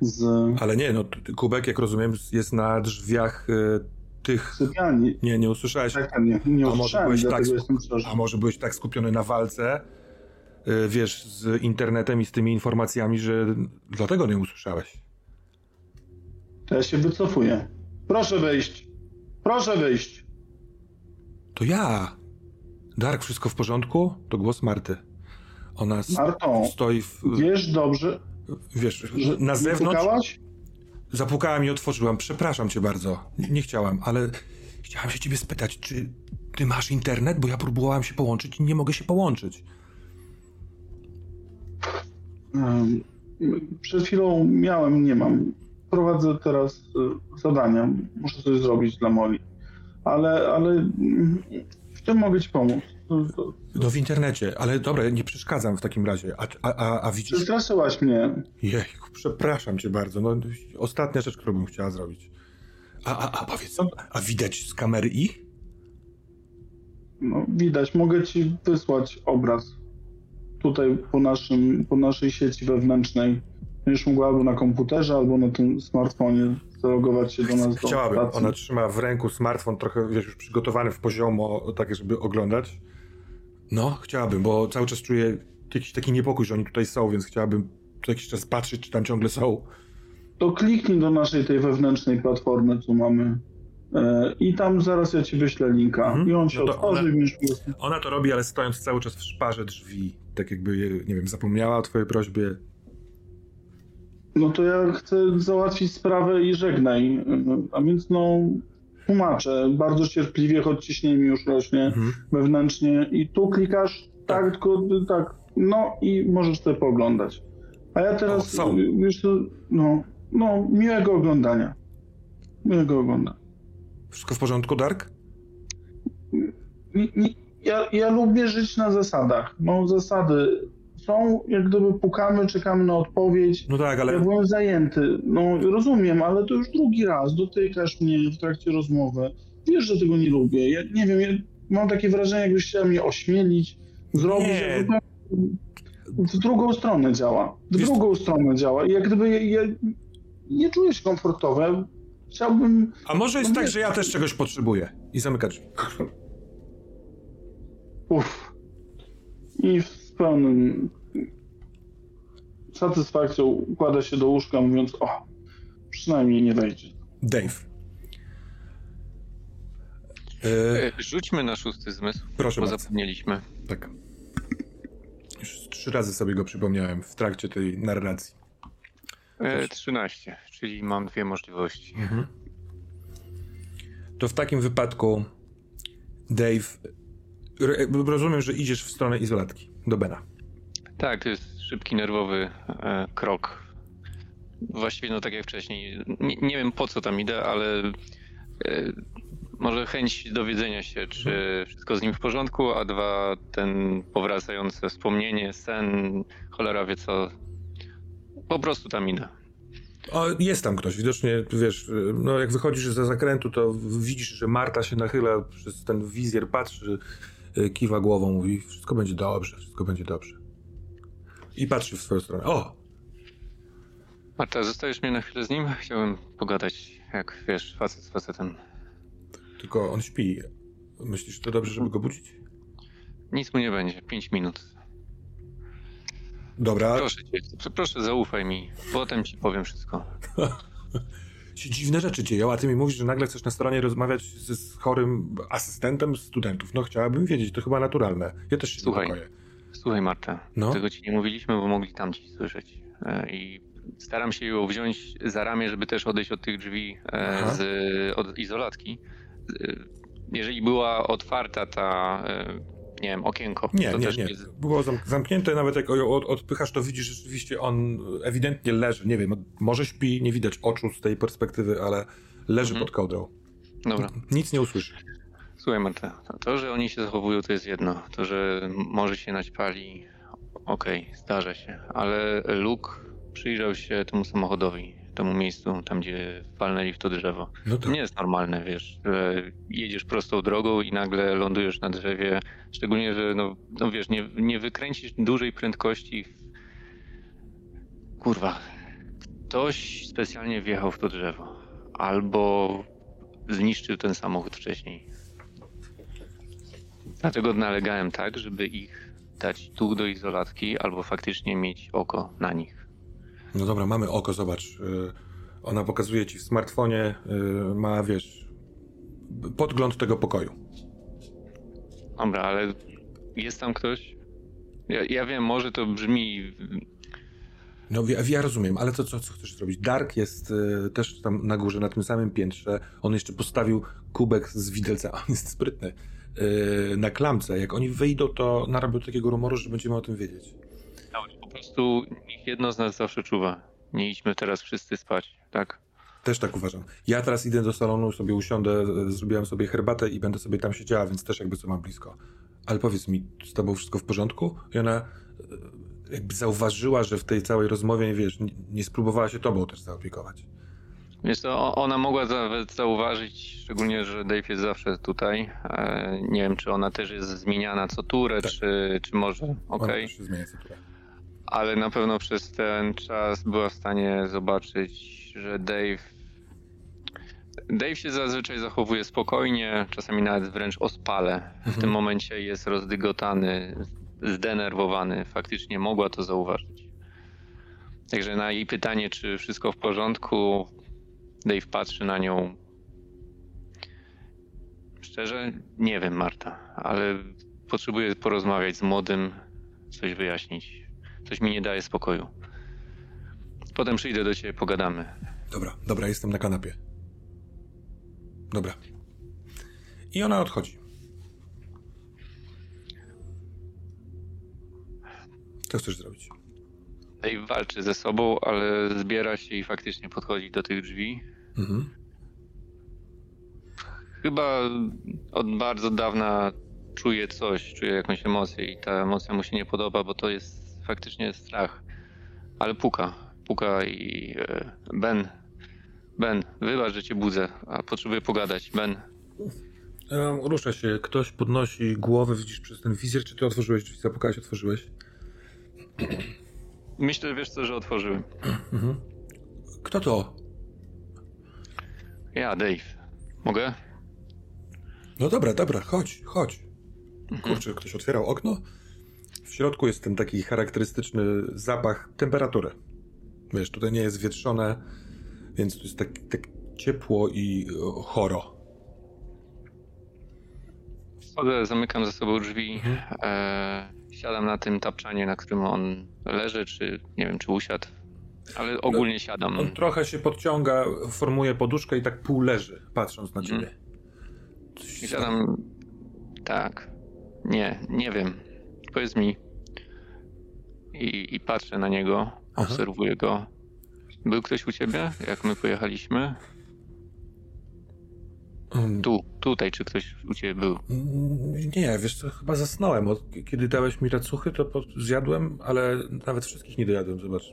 z Ale nie, no kubek, jak rozumiem, jest na drzwiach y, tych. sypialni. Nie, nie usłyszałeś. Tak, tak, nie, nie A może byłeś tak, a może byłeś tak skupiony na walce, y, wiesz, z internetem i z tymi informacjami, że dlatego nie usłyszałeś. To ja się wycofuję. Proszę wyjść. Proszę wyjść. To ja. Dark, wszystko w porządku? To głos Marty. Ona Marto, stoi w. wiesz dobrze, Wiesz, że na zewnątrz. pukałaś? Zapukałem i otworzyłam. Przepraszam cię bardzo. Nie, chciałam, ale chciałam się ciebie spytać, czy ty masz internet? Bo ja próbowałam się połączyć i nie mogę się połączyć. Przed chwilą miałem, nie mam. Prowadzę teraz y, zadania. Muszę coś zrobić dla Moli. Ale, ale w czym mogę ci pomóc? No w internecie, ale dobra, nie przeszkadzam w takim razie. A, a, a, a widzisz... Przestraszyłaś mnie. Jejku, przepraszam cię bardzo. No, ostatnia rzecz, którą bym chciała zrobić. A, a, a powiedz, a widać z kamery ich? No, widać, mogę ci wysłać obraz. Tutaj po, naszym, po naszej sieci wewnętrznej. Będziesz mogła albo na komputerze, albo na tym smartfonie zalogować się do nas do Chciałabym. pracy. Ona trzyma w ręku smartfon trochę, wiesz, już przygotowany w poziomo, tak żeby oglądać. No, chciałabym, bo cały czas czuję jakiś taki niepokój, że oni tutaj są, więc chciałabym co jakiś czas patrzeć, czy tam ciągle są. To kliknij do naszej tej wewnętrznej platformy, co mamy. E, I tam zaraz ja ci wyślę linka. Mhm. I on się No otworzy ona- prostu... Ona to robi, ale stojąc cały czas w szparze drzwi. Tak jakby, nie wiem, zapomniała o twojej prośbie. No to ja chcę załatwić sprawę i żegnaj. A więc no tłumaczę bardzo cierpliwie, choć ciśnienie mi już rośnie Mhm. wewnętrznie i tu klikasz, tak, Tak. tylko tak, no i możesz sobie pooglądać. A ja teraz, O, wiesz no, no, miłego oglądania. Miłego oglądania. Wszystko w porządku, Dark? Ja, ja lubię żyć na zasadach. No zasady są, jak gdyby pukamy, czekamy na odpowiedź. No tak, Ja ale byłem zajęty. No rozumiem, ale to już drugi raz. Dotykasz mnie w trakcie rozmowy. Wiesz, że tego nie lubię. Ja nie wiem, ja mam takie wrażenie, jakbyś chciał mnie ośmielić, zrobić. Nie. W drugą stronę działa. W Wiesz- drugą stronę działa. I jak gdyby ja, ja nie czuję się komfortowo. Chciałbym. A może jest No tak, nie. że ja też czegoś potrzebuję. I zamyka drzwi. Uff. I z pełnym satysfakcją układa się do łóżka, mówiąc: O, przynajmniej nie wejdzie. Dave. E, E, Rzućmy na szósty zmysł, proszę bo bardzo. zapomnieliśmy. Tak. Już trzy razy sobie go przypomniałem w trakcie tej narracji. E, 13, czyli mam dwie możliwości. To w takim wypadku, Dave, rozumiem, że idziesz w stronę izolatki, do Bena. Tak, to jest szybki, nerwowy e, krok. Właściwie, no tak jak wcześniej. Nie, nie wiem po co tam idę, ale e, może chęć dowiedzenia się, czy wszystko z nim w porządku, a dwa, ten powracające wspomnienie, sen, cholera wie co. Po prostu tam idę. O, jest tam ktoś, widocznie, wiesz, no jak wychodzisz za zakrętu, to widzisz, że Marta się nachyla przez ten wizjer, patrzy, kiwa głową, mówi, wszystko będzie dobrze, wszystko będzie dobrze. I patrzy w swoją stronę. O, Marta, zostajesz mnie na chwilę z nim? Chciałem pogadać, jak wiesz, facet z facetem. tylko on śpi. Myślisz, że to dobrze, żeby go budzić? Nic mu nie będzie, pięć minut. Dobra, Proszę cię, proszę zaufaj mi, potem ci powiem wszystko. się dziwne rzeczy dzieją, a ty mi mówisz, że nagle chcesz na stronie rozmawiać z, z chorym asystentem studentów. No chciałabym wiedzieć, to chyba naturalne. Ja też się Słuchaj. niepokoję. Słuchaj, Marta, No. tego ci nie mówiliśmy, bo mogli tamci słyszeć. E, I staram się ją wziąć za ramię, żeby też odejść od tych drzwi e, Aha. z, od izolatki. E, Jeżeli była otwarta ta, nie wiem, okienko. Nie, to nie, też nie. Było zam- zamknięte, nawet jak ją odpychasz, to widzisz rzeczywiście on ewidentnie leży. Nie wiem, może śpi, nie widać oczu z tej perspektywy, ale leży Mhm. pod kołdrą. Dobra. Nic nie usłyszy. Słuchaj Marta, to, że oni się zachowują to jest jedno. To, że może się naćpali, okej, zdarza się. Ale Luke przyjrzał się temu samochodowi, temu miejscu, tam gdzie walnęli w to drzewo. No To tak. nie jest normalne, wiesz, że jedziesz prostą drogą i nagle lądujesz na drzewie. Szczególnie, że no, no wiesz, nie, nie wykręcisz dużej prędkości. Kurwa, ktoś specjalnie wjechał w to drzewo. Albo zniszczył ten samochód wcześniej. Dlatego nalegałem tak, żeby ich dać tu do izolatki, albo faktycznie mieć oko na nich. No dobra, mamy oko, zobacz. Y, Ona pokazuje ci w smartfonie, y, ma, wiesz, podgląd tego pokoju. Dobra, ale jest tam ktoś? Ja, ja wiem, może to brzmi. No ja, ja rozumiem, ale to co, co chcesz zrobić? Dark jest y, też tam na górze, na tym samym piętrze. On jeszcze postawił kubek z widelca, on jest sprytny, y, na klamce. Jak oni wyjdą, to narobią takiego rumoru, że będziemy o tym wiedzieć. Po prostu niech jedno z nas zawsze czuwa. Nie idźmy teraz wszyscy spać, tak? Też tak uważam. Ja teraz idę do salonu, sobie usiądę, zrobiłem sobie herbatę i będę sobie tam siedziała, więc też jakby co mam blisko. Ale powiedz mi, z tobą wszystko w porządku? I ona y, jakby zauważyła, że w tej całej rozmowie, wiesz, nie, spróbowała się tobą też zaopiekować. Wiesz co, o- ona mogła nawet zauważyć, szczególnie, że Dave jest zawsze tutaj. E, Nie wiem, czy ona też jest zmieniana co turę, Tak. czy, czy może, Ona okej. też się zmienia co turę. Ale na pewno przez ten czas była w stanie zobaczyć, że Dave. Dave się zazwyczaj zachowuje spokojnie, czasami nawet wręcz ospale. W tym momencie jest rozdygotany, zdenerwowany. Faktycznie mogła to zauważyć. Także na jej pytanie, czy wszystko w porządku, Dave patrzy na nią. Szczerze, nie wiem, Marta, ale potrzebuję porozmawiać z młodym, coś wyjaśnić. Coś mi nie daje spokoju. Potem przyjdę do ciebie, pogadamy. Dobra, dobra, jestem na kanapie. Dobra. I ona odchodzi. Co chcesz zrobić? Dave walczy ze sobą, ale zbiera się i faktycznie podchodzi do tych drzwi. Mhm. Chyba od bardzo dawna czuje coś, czuje jakąś emocję i ta emocja mu się nie podoba, bo to jest faktycznie strach. Ale puka, puka i e, Ben, Ben, wybacz, że cię budzę, a potrzebuję pogadać. Ben, Um, rusza się, ktoś podnosi głowę, widzisz przez ten wizjer, czy ty otworzyłeś drzwi, zapukałeś, otworzyłeś? myślę, wiesz co, że otworzyłem. Mhm. Kto to? Ja, Dave. Mogę? No dobra, dobra, chodź, chodź. Kurczę, ktoś otwierał okno. W środku jest ten taki charakterystyczny zapach temperatury. Wiesz, tutaj nie jest wietrzone, więc tu jest tak, tak ciepło i o, choro. Wchodzę, zamykam za sobą drzwi, Mhm. e, siadam na tym tapczanie, na którym on leży, czy nie wiem, czy usiadł, ale ogólnie siadam. On trochę się podciąga, formuje poduszkę i tak pół leży, patrząc na Mhm. ciebie. Się Siadam. Tak. Nie, nie wiem. Powiedz mi. I, i patrzę na niego, Aha. obserwuję go. Był ktoś u ciebie, jak my pojechaliśmy? Mm, Tu, tutaj, czy ktoś u ciebie był? Mm, Nie, wiesz co, chyba zasnąłem. Od, kiedy dałeś mi racuchy, to po, zjadłem, ale nawet wszystkich nie dojadłem, zobacz.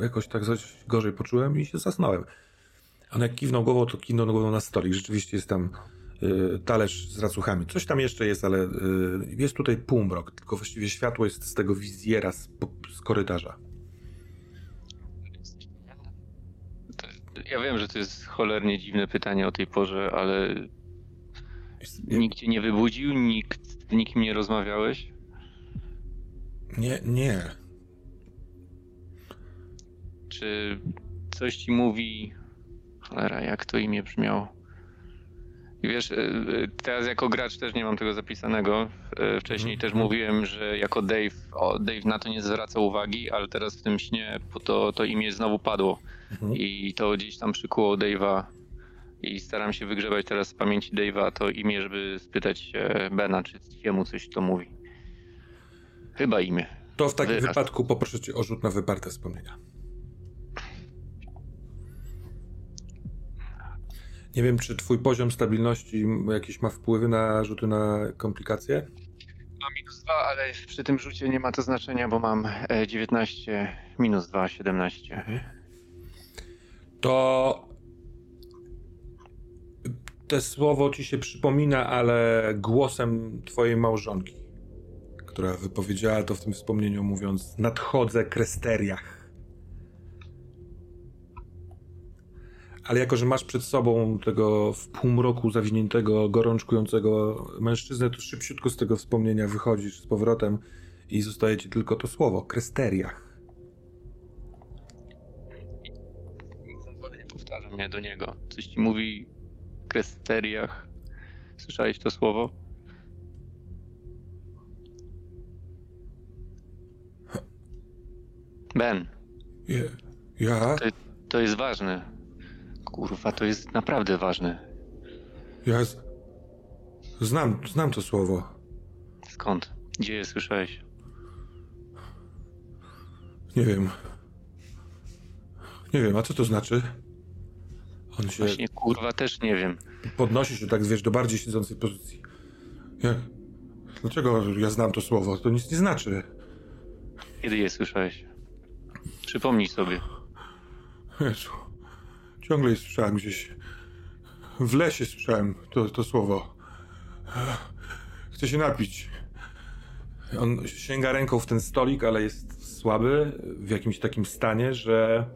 Jakoś tak coś gorzej poczułem i się zasnąłem. On jak kiwnął głową, to kiwnął głową na stolik. Rzeczywiście jest tam talerz z racuchami. Coś tam jeszcze jest, ale y, jest tutaj półmrok, tylko właściwie światło jest z tego wizjera, z, z korytarza. Ja wiem, że to jest cholernie dziwne pytanie o tej porze, ale nikt cię nie wybudził, nikt, z nikim nie rozmawiałeś? nie, nie. Czy coś ci mówi. Cholera, jak to imię brzmiało? I wiesz, e, e, teraz jako gracz też nie mam tego zapisanego. E, Wcześniej Mhm, też mówiłem, że jako Dave, o, Dave na to nie zwraca uwagi, ale teraz w tym śnie to, to imię znowu padło. Mhm. I to gdzieś tam przykuło Dave'a. I staram się wygrzebać teraz z pamięci Dave'a to imię, żeby spytać Bena, czy jemu coś to mówi. Chyba imię. To w takim Wyraz. wypadku poproszę cię o rzut na wyparte wspomnienia. Nie wiem, czy twój poziom stabilności jakieś ma wpływy na rzuty na komplikacje? Mam minus dwa, ale przy tym rzucie nie ma to znaczenia, bo mam e, 19 minus 2, 17. To te słowo ci się przypomina, ale głosem twojej małżonki, która wypowiedziała to w tym wspomnieniu, mówiąc: Nadchodzę kresteriach. Ale jako, że masz przed sobą tego w półmroku zawiniętego, gorączkującego mężczyznę, to szybciutko z tego wspomnienia wychodzisz z powrotem i zostaje ci tylko to słowo kresteriach. Nie powtarzam mnie do niego. Coś ci mówi kresteriach. Słyszałeś to słowo? Ben, Je, ja? to jest ważne. Kurwa, to jest naprawdę ważne. Ja z... znam, znam to słowo. Skąd? Gdzie je słyszałeś? Nie wiem. Nie wiem, a co to znaczy? On się Właśnie kurwa też nie wiem. podnosi się tak, wiesz, do bardziej siedzącej pozycji. Jak? Dlaczego ja znam to słowo? To nic nie znaczy. Kiedy je słyszałeś? Przypomnij sobie. Jezu. Ciągle je słyszałem gdzieś. W lesie słyszałem to, to słowo. Chcę się napić. On sięga ręką w ten stolik, ale jest słaby, w jakimś takim stanie, że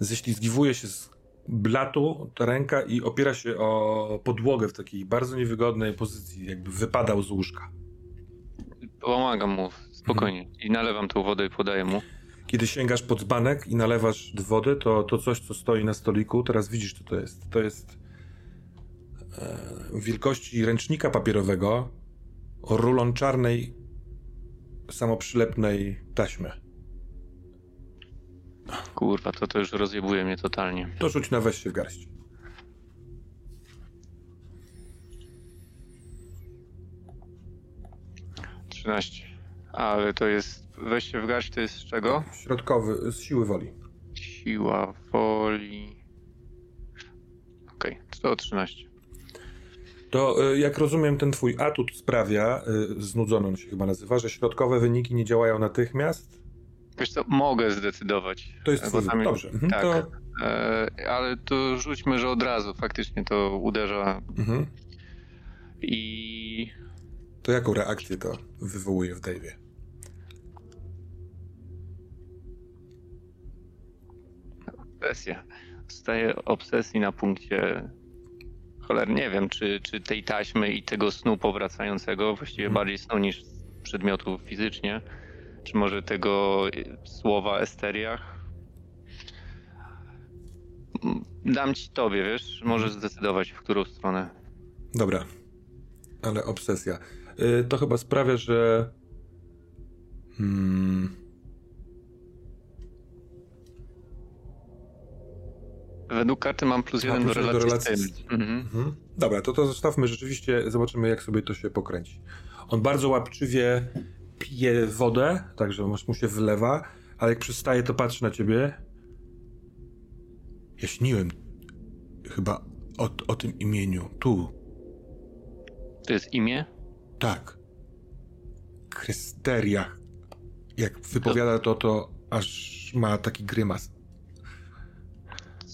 ześlizgiwuje się z blatu ta ręka i opiera się o podłogę w takiej bardzo niewygodnej pozycji, jakby wypadał z łóżka. Pomagam mu, spokojnie. I nalewam tą wodę i podaję mu. Kiedy sięgasz pod dzbanek i nalewasz wodę, to, to coś, co stoi na stoliku, teraz widzisz, co to jest. To jest e, wielkości ręcznika papierowego rulon czarnej, samoprzylepnej taśmy. Kurwa, to to już rozjebuje mnie totalnie. To rzuć na weź się w garść. Trzynaście. Ale to jest. Się w garść, to jest z czego? Środkowy, z siły woli. Siła woli. Okej, to 13. To, e, jak rozumiem, ten twój atut sprawia, e, znudzono on się chyba nazywa, że środkowe wyniki nie działają natychmiast. Wiesz co, mogę zdecydować. To jest twój, tam- dobrze. Mhm, tak. To, E, ale to rzućmy, że od razu faktycznie to uderza mhm. i. to jaką reakcję to wywołuje w Dave'ie? Obsesja. Staję obsesji na punkcie. Choler, nie wiem, czy, czy tej taśmy i tego snu powracającego, właściwie Mhm. bardziej snu niż przedmiotu fizycznie, czy może tego y, słowa esteriach. Mm, Dam ci tobie, wiesz, możesz zdecydować, w którą stronę. Dobra, ale obsesja. Y, to chyba sprawia, że. Hmm, Według karty mam plus jeden plus do jeden do relacji, relacji z z- tym. Mhm. mhm. Dobra, to to zostawmy rzeczywiście, zobaczymy jak sobie to się pokręci. On bardzo łapczywie pije wodę, także mu się wylewa, ale jak przestaje, to patrzy na ciebie. Ja śniłem chyba o, o tym imieniu. Tu, To jest imię? tak. Krysteria. Jak wypowiada to, to aż ma taki grymas.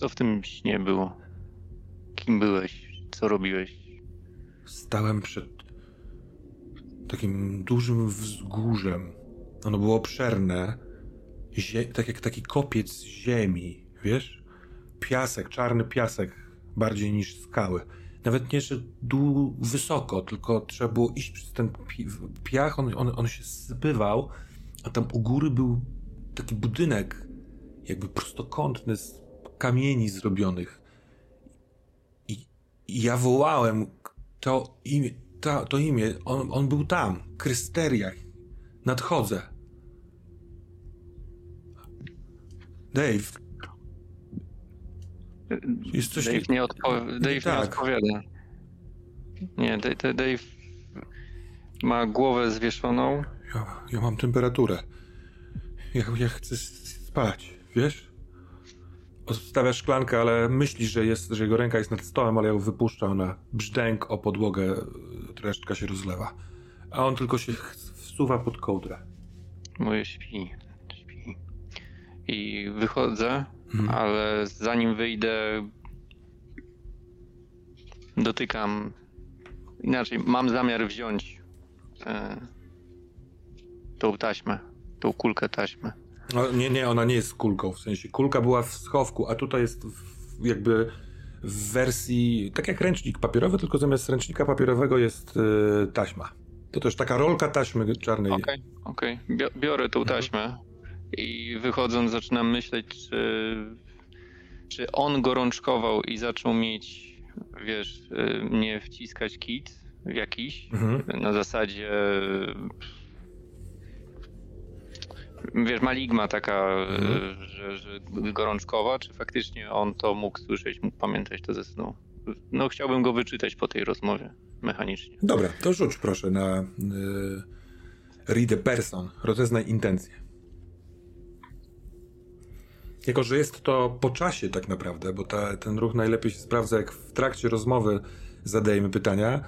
Co w tym śnie było? Kim byłeś? Co robiłeś? Stałem przed takim dużym wzgórzem. Ono było obszerne, zie- tak jak taki kopiec ziemi, wiesz? Piasek, czarny piasek, bardziej niż skały. Nawet nie, dół wysoko, tylko trzeba było iść przez ten pi- piach, on, on, on się zsypywał, a tam u góry był taki budynek, jakby prostokątny, z kamieni zrobionych. I, i ja wołałem to imię, to, to imię, on, on był tam, Krysteriach. Nadchodzę. Dave, jest coś Dave nie- nie, odpo- Dave nie tak. odpowiada. Nie, Da- Da- Dave Ma głowę zwieszoną. Ja, ja mam temperaturę. Ja, ja chcę spać, wiesz? Odstawia szklankę, ale myśli, że, jest, że jego ręka jest nad stołem, ale ją wypuszcza, ona brzdęk o podłogę, resztka się rozlewa. A on tylko się wsuwa pod kołdrę. Moje śpi. Śpi. I wychodzę, hmm. ale zanim wyjdę, dotykam. Inaczej, mam zamiar wziąć e, tą taśmę, tą kulkę taśmy. No, nie, nie, ona nie jest kulką, w sensie kulka była w schowku, a tutaj jest w, jakby w wersji, tak jak ręcznik papierowy, tylko zamiast ręcznika papierowego jest y, taśma. To też taka rolka taśmy czarnej. Okej, okay, okej. Okay. Biorę tą mhm. taśmę mhm. i wychodząc zaczynam myśleć, czy, czy on gorączkował i zaczął mieć, wiesz, y, mnie wciskać kit jakiś, mhm. na zasadzie wiesz, maligma taka, mhm. że, że gorączkowa, czy faktycznie on to mógł słyszeć, mógł pamiętać to ze snu? No chciałbym go wyczytać po tej rozmowie mechanicznie. Dobra, to rzuć proszę na y, read a person, rozeznaj intencje. Jako, że jest to po czasie tak naprawdę, bo ta, ten ruch najlepiej się sprawdza, jak w trakcie rozmowy zadajemy pytania.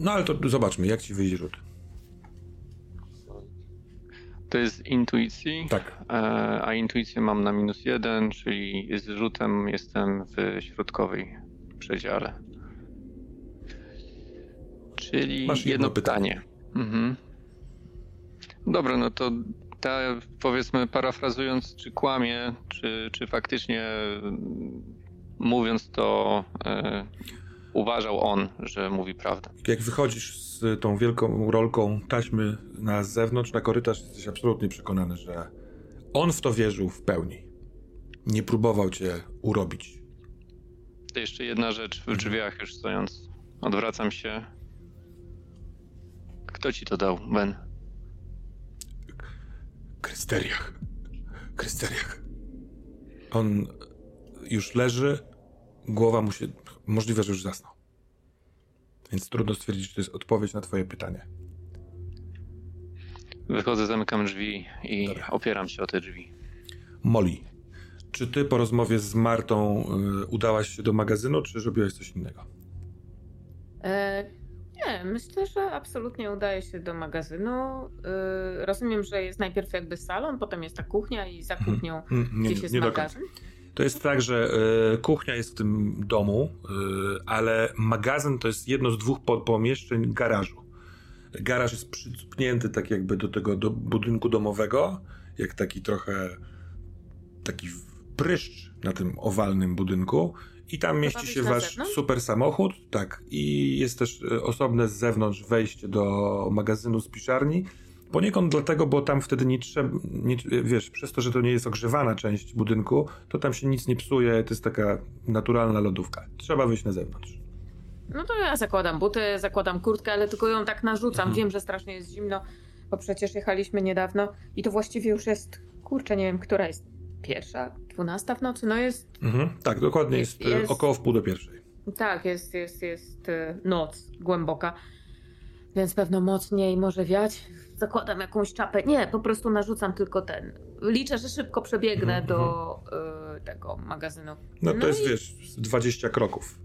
No ale to zobaczmy, jak ci wyjdzie rzut. To jest intuicji. Tak. E, a intuicję mam na minus jeden, czyli z rzutem jestem w środkowej przedziale. Czyli Masz jedno, jedno pytanie. pytanie. Mhm. Dobra, no to ta, powiedzmy, parafrazując, czy kłamie, czy, czy faktycznie mówiąc to, e, uważał on, że mówi prawdę. Jak wychodzisz z tą wielką rolką taśmy na zewnątrz, na korytarz, jesteś absolutnie przekonany, że on w to wierzył w pełni. Nie próbował cię urobić. To jeszcze jedna rzecz w drzwiach już stojąc. Odwracam się. Kto ci to dał, Ben? Krysteriach. Krysteriach. On już leży, głowa mu się Możliwe, że już zasnął. Więc trudno stwierdzić, że to jest odpowiedź na Twoje pytanie. Wychodzę, zamykam drzwi i Dobra. opieram się o te drzwi. Molly, czy ty po rozmowie z Martą y, udałaś się do magazynu, czy zrobiłaś coś innego? E, nie, myślę, że absolutnie udaje się do magazynu. E, rozumiem, że jest najpierw jakby salon, potem jest ta kuchnia i za hmm. kuchnią hmm, nie, gdzieś jest nie magazyn. To jest tak, że y, kuchnia jest w tym domu, y, ale magazyn to jest jedno z dwóch po, pomieszczeń garażu. Garaż jest przycupnięty tak jakby do tego do budynku domowego, jak taki trochę taki pryszcz na tym owalnym budynku i tam mieści się wasz zewnątrz? super samochód, tak, i jest też y, osobne z zewnątrz wejście do magazynu z piszarni Poniekąd dlatego, bo tam wtedy nie trzeba, nie, wiesz, przez to, że to nie jest ogrzewana część budynku, to tam się nic nie psuje, to jest taka naturalna lodówka. Trzeba wyjść na zewnątrz. No to ja zakładam buty, zakładam kurtkę, ale tylko ją tak narzucam. Mhm. Wiem, że strasznie jest zimno, bo przecież jechaliśmy niedawno i to właściwie już jest, kurczę, nie wiem, która jest pierwsza, dwunasta w nocy, no jest... Mhm. Tak, dokładnie jest, jest, jest około wpół do pierwszej. Tak, jest, jest, jest y, noc głęboka, więc pewno mocniej może wiać zakładam jakąś czapę. Nie, po prostu narzucam tylko ten. Liczę, że szybko przebiegnę mm -hmm. do y, tego magazynu. No to no jest, i... wiesz, 20 kroków.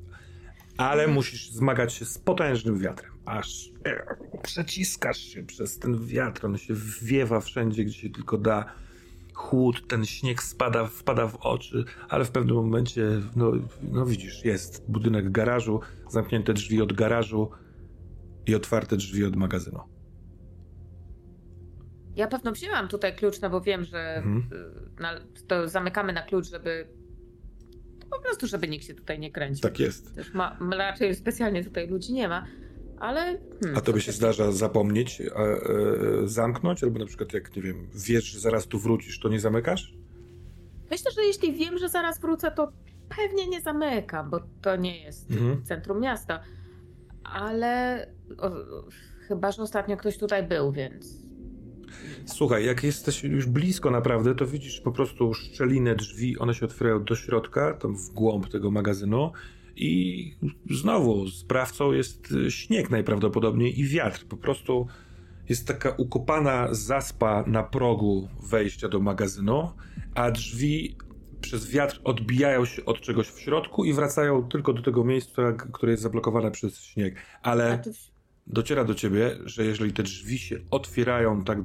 Ale mm. musisz zmagać się z potężnym wiatrem. Aż e, przeciskasz się przez ten wiatr. On się wiewa wszędzie, gdzie się tylko da. Chłód, ten śnieg spada, wpada w oczy, ale w pewnym momencie, no, no widzisz, jest budynek garażu, zamknięte drzwi od garażu i otwarte drzwi od magazynu. Ja pewno wzięłam tutaj klucz, no bo wiem, że mhm. Y, na, to zamykamy na klucz, żeby po prostu, żeby nikt się tutaj nie kręcił. Tak jest. Też ma, raczej specjalnie tutaj ludzi nie ma, ale... Hmm, a to by się zdarza zapomnieć, a, e, zamknąć? Albo na przykład jak, nie wiem, wiesz, że zaraz tu wrócisz, to nie zamykasz? Myślę, że jeśli wiem, że zaraz wrócę, to pewnie nie zamykam, bo to nie jest mhm. centrum miasta. Ale o, chyba, że ostatnio ktoś tutaj był, więc Słuchaj, jak jesteś już blisko naprawdę, to widzisz po prostu szczelinę drzwi, one się otwierają do środka, tam w głąb tego magazynu I znowu sprawcą jest śnieg najprawdopodobniej i wiatr. Po prostu jest taka ukopana zaspa na progu wejścia do magazynu, a drzwi przez wiatr odbijają się od czegoś w środku i wracają tylko do tego miejsca, które jest zablokowane przez śnieg. Ale dociera do ciebie, że jeżeli te drzwi się otwierają tak.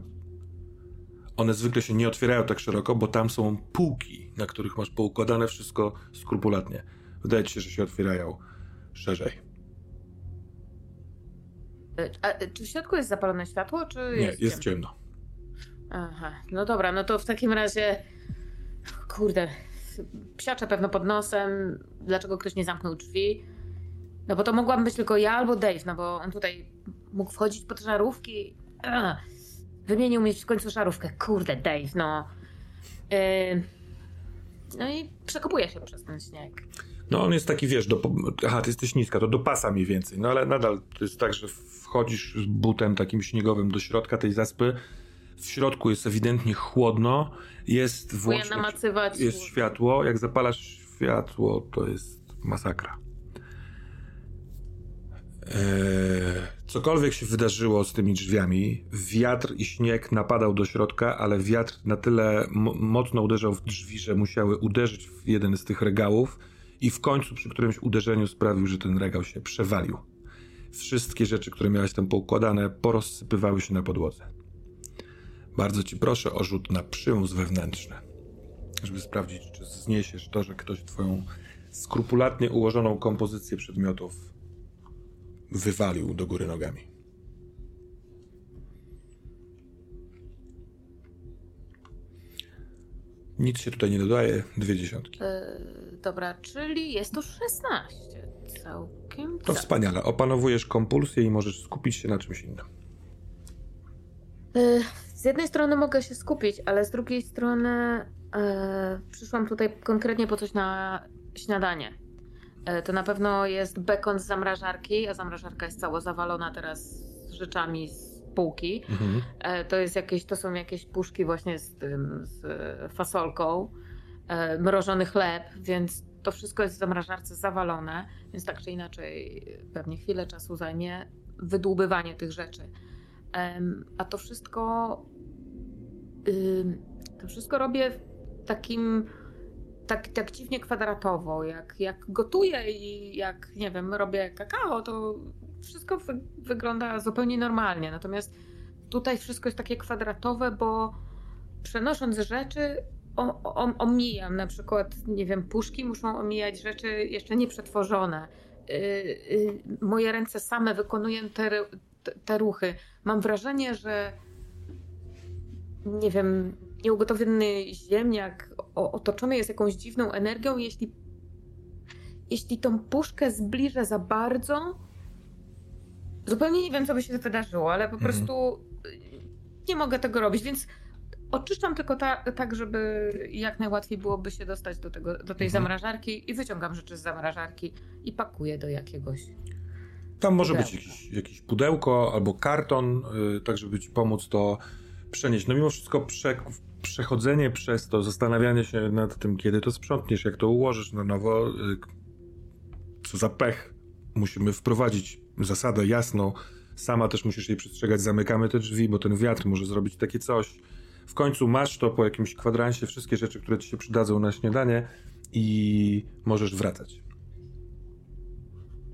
One zwykle się nie otwierają tak szeroko, bo tam są półki, na których masz poukładane wszystko skrupulatnie. Wydaje ci się, że się otwierają szerzej. A, czy w środku jest zapalone światło, czy Nie, jest, jest ciemno? ciemno. Aha, no dobra, no to w takim razie. Kurde, psiaczę pewno pod nosem. Dlaczego ktoś nie zamknął drzwi? No bo to mogłam być tylko ja albo Dave, no bo on tutaj mógł wchodzić pod żarówki. Wymienił mi w końcu żarówkę. Kurde, Dave, no. Yy... No i przekopuje się przez ten śnieg. No on jest taki, wiesz, do, aha, ty jesteś niska, to do pasa mniej więcej, no ale nadal to jest tak, że wchodzisz z butem takim śniegowym do środka tej zaspy, w środku jest ewidentnie chłodno, jest włączne, jest światło, jak zapalasz światło, to jest masakra. Eee, cokolwiek się wydarzyło z tymi drzwiami, wiatr i śnieg napadał do środka, ale wiatr na tyle mo- mocno uderzał w drzwi, że musiały uderzyć w jeden z tych regałów i w końcu przy którymś uderzeniu sprawił, że ten regał się przewalił. Wszystkie rzeczy, które miałeś tam poukładane, porozsypywały się na podłodze. Bardzo ci proszę o rzut na przymus wewnętrzny, żeby sprawdzić, czy zniesiesz to, że ktoś twoją skrupulatnie ułożoną kompozycję przedmiotów wywalił do góry nogami. Nic się tutaj nie dodaje, dwie dziesiątki. Yy, dobra, czyli jest to 16. Całkiem. To tak. wspaniale. Opanowujesz kompulsję i możesz skupić się na czymś innym. Y, Z jednej strony mogę się skupić, ale z drugiej strony e, przyszłam tutaj konkretnie po coś na śniadanie. E, to na pewno jest bekon z zamrażarki, a zamrażarka jest cała zawalona teraz rzeczami z półki. Mhm. E, to jest jakieś, to są jakieś puszki właśnie z tym, z e, fasolką, mrożony chleb, więc to wszystko jest w zamrażarce zawalone, więc tak czy inaczej pewnie chwilę czasu zajmie wydłubywanie tych rzeczy. A to wszystko to wszystko robię w takim tak, tak dziwnie kwadratowo, jak, jak gotuję i jak, nie wiem, robię kakao, to wszystko wy, wygląda zupełnie normalnie. Natomiast tutaj wszystko jest takie kwadratowe, bo przenosząc rzeczy, o, o, omijam na przykład, nie wiem, puszki muszą omijać rzeczy jeszcze nieprzetworzone. Yy, yy, moje ręce same wykonują te, te, te ruchy. Mam wrażenie, że nie wiem, nieugotowany ziemniak otoczony jest jakąś dziwną energią. Jeśli, jeśli tą puszkę zbliżę za bardzo, zupełnie nie wiem, co by się wydarzyło, ale po Mhm. prostu nie mogę tego robić, więc oczyszczam tylko ta, tak, żeby jak najłatwiej byłoby się dostać do, tego, do tej Mhm. zamrażarki i wyciągam rzeczy z zamrażarki i pakuję do jakiegoś. Tam może być Pudełko. jakiś, jakieś pudełko albo karton, y, tak żeby ci pomóc to przenieść. No mimo wszystko prze, przechodzenie przez to, zastanawianie się nad tym, kiedy to sprzątniesz, jak to ułożysz na nowo, y, co za pech. Musimy wprowadzić zasadę jasną. Sama też musisz jej przestrzegać. Zamykamy te drzwi, bo ten wiatr może zrobić takie coś. W końcu masz to po jakimś kwadransie, wszystkie rzeczy, które ci się przydadzą na śniadanie i możesz wracać.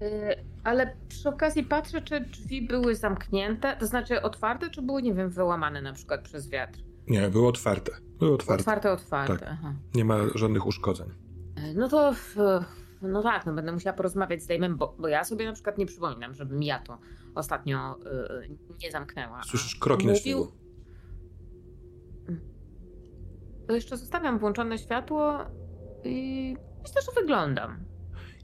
Y, Ale przy okazji patrzę, czy drzwi były zamknięte, to znaczy otwarte, czy były, nie wiem, wyłamane na przykład przez wiatr. Nie, były otwarte. Były otwarte. Otwarte, otwarte. Tak. Nie ma żadnych uszkodzeń. Y, No to, no tak, no będę musiała porozmawiać z Dejmem, bo, bo ja sobie na przykład nie przypominam, żebym ja to ostatnio y, nie zamknęła. Słyszysz kroki na mówił- śniegu. To jeszcze zostawiam włączone światło i myślę, że wyglądam.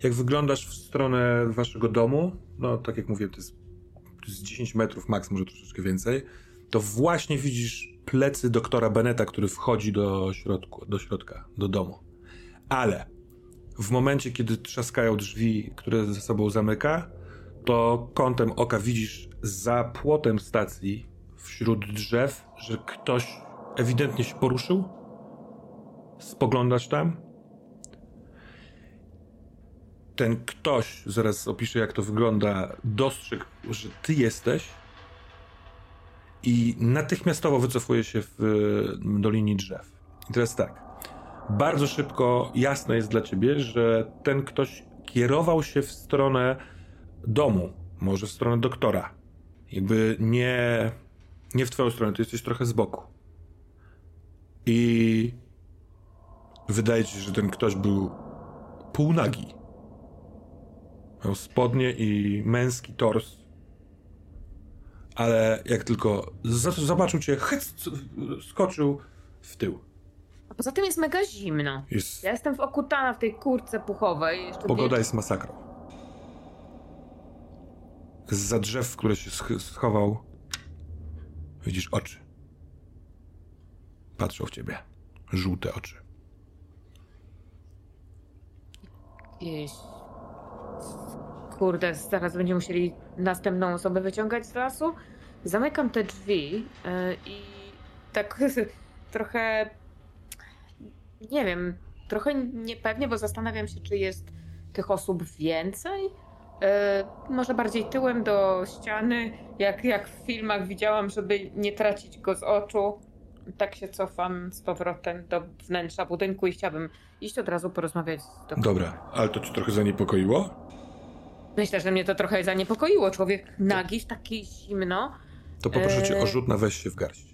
Jak wyglądasz w stronę waszego domu, no tak jak mówię, to jest, to jest 10 metrów max, może troszeczkę więcej, to właśnie widzisz plecy doktora Beneta, który wchodzi do, środku, do środka, do domu. Ale w momencie, kiedy trzaskają drzwi, które ze sobą zamyka, to kątem oka widzisz za płotem stacji, wśród drzew, że ktoś ewidentnie się poruszył. Spoglądasz tam ten ktoś, zaraz opiszę jak to wygląda, dostrzegł, że ty jesteś i natychmiastowo wycofuje się w, do linii drzew. I teraz tak. Bardzo szybko jasne jest dla ciebie, że ten ktoś kierował się w stronę domu, może w stronę doktora. Jakby nie, nie w twoją stronę, ty jesteś trochę z boku. I wydaje ci się, że ten ktoś był półnagi. Miał spodnie i męski tors. Ale jak tylko zobaczył cię, hyc, skoczył w tył. A poza tym jest mega zimno. Jest... Ja jestem okutana w tej kurce puchowej. Jeszcze Pogoda jest masakrą. za drzew, w które się schował, widzisz oczy. Patrzą w ciebie. Żółte oczy. Jakieś... Kurde, zaraz będziemy musieli następną osobę wyciągać z lasu. Zamykam te drzwi yy, i tak trochę nie wiem, trochę niepewnie, bo zastanawiam się, czy jest tych osób więcej. Yy, może bardziej tyłem do ściany, jak, jak w filmach widziałam, żeby nie tracić go z oczu. Tak się cofam z powrotem do wnętrza budynku i chciałabym iść od razu porozmawiać z doktorem. Dobra, ale to ci trochę zaniepokoiło? Myślę, że mnie to trochę zaniepokoiło. Człowiek nagi, taki zimno. To poproszę cię o rzut na weź się w garść.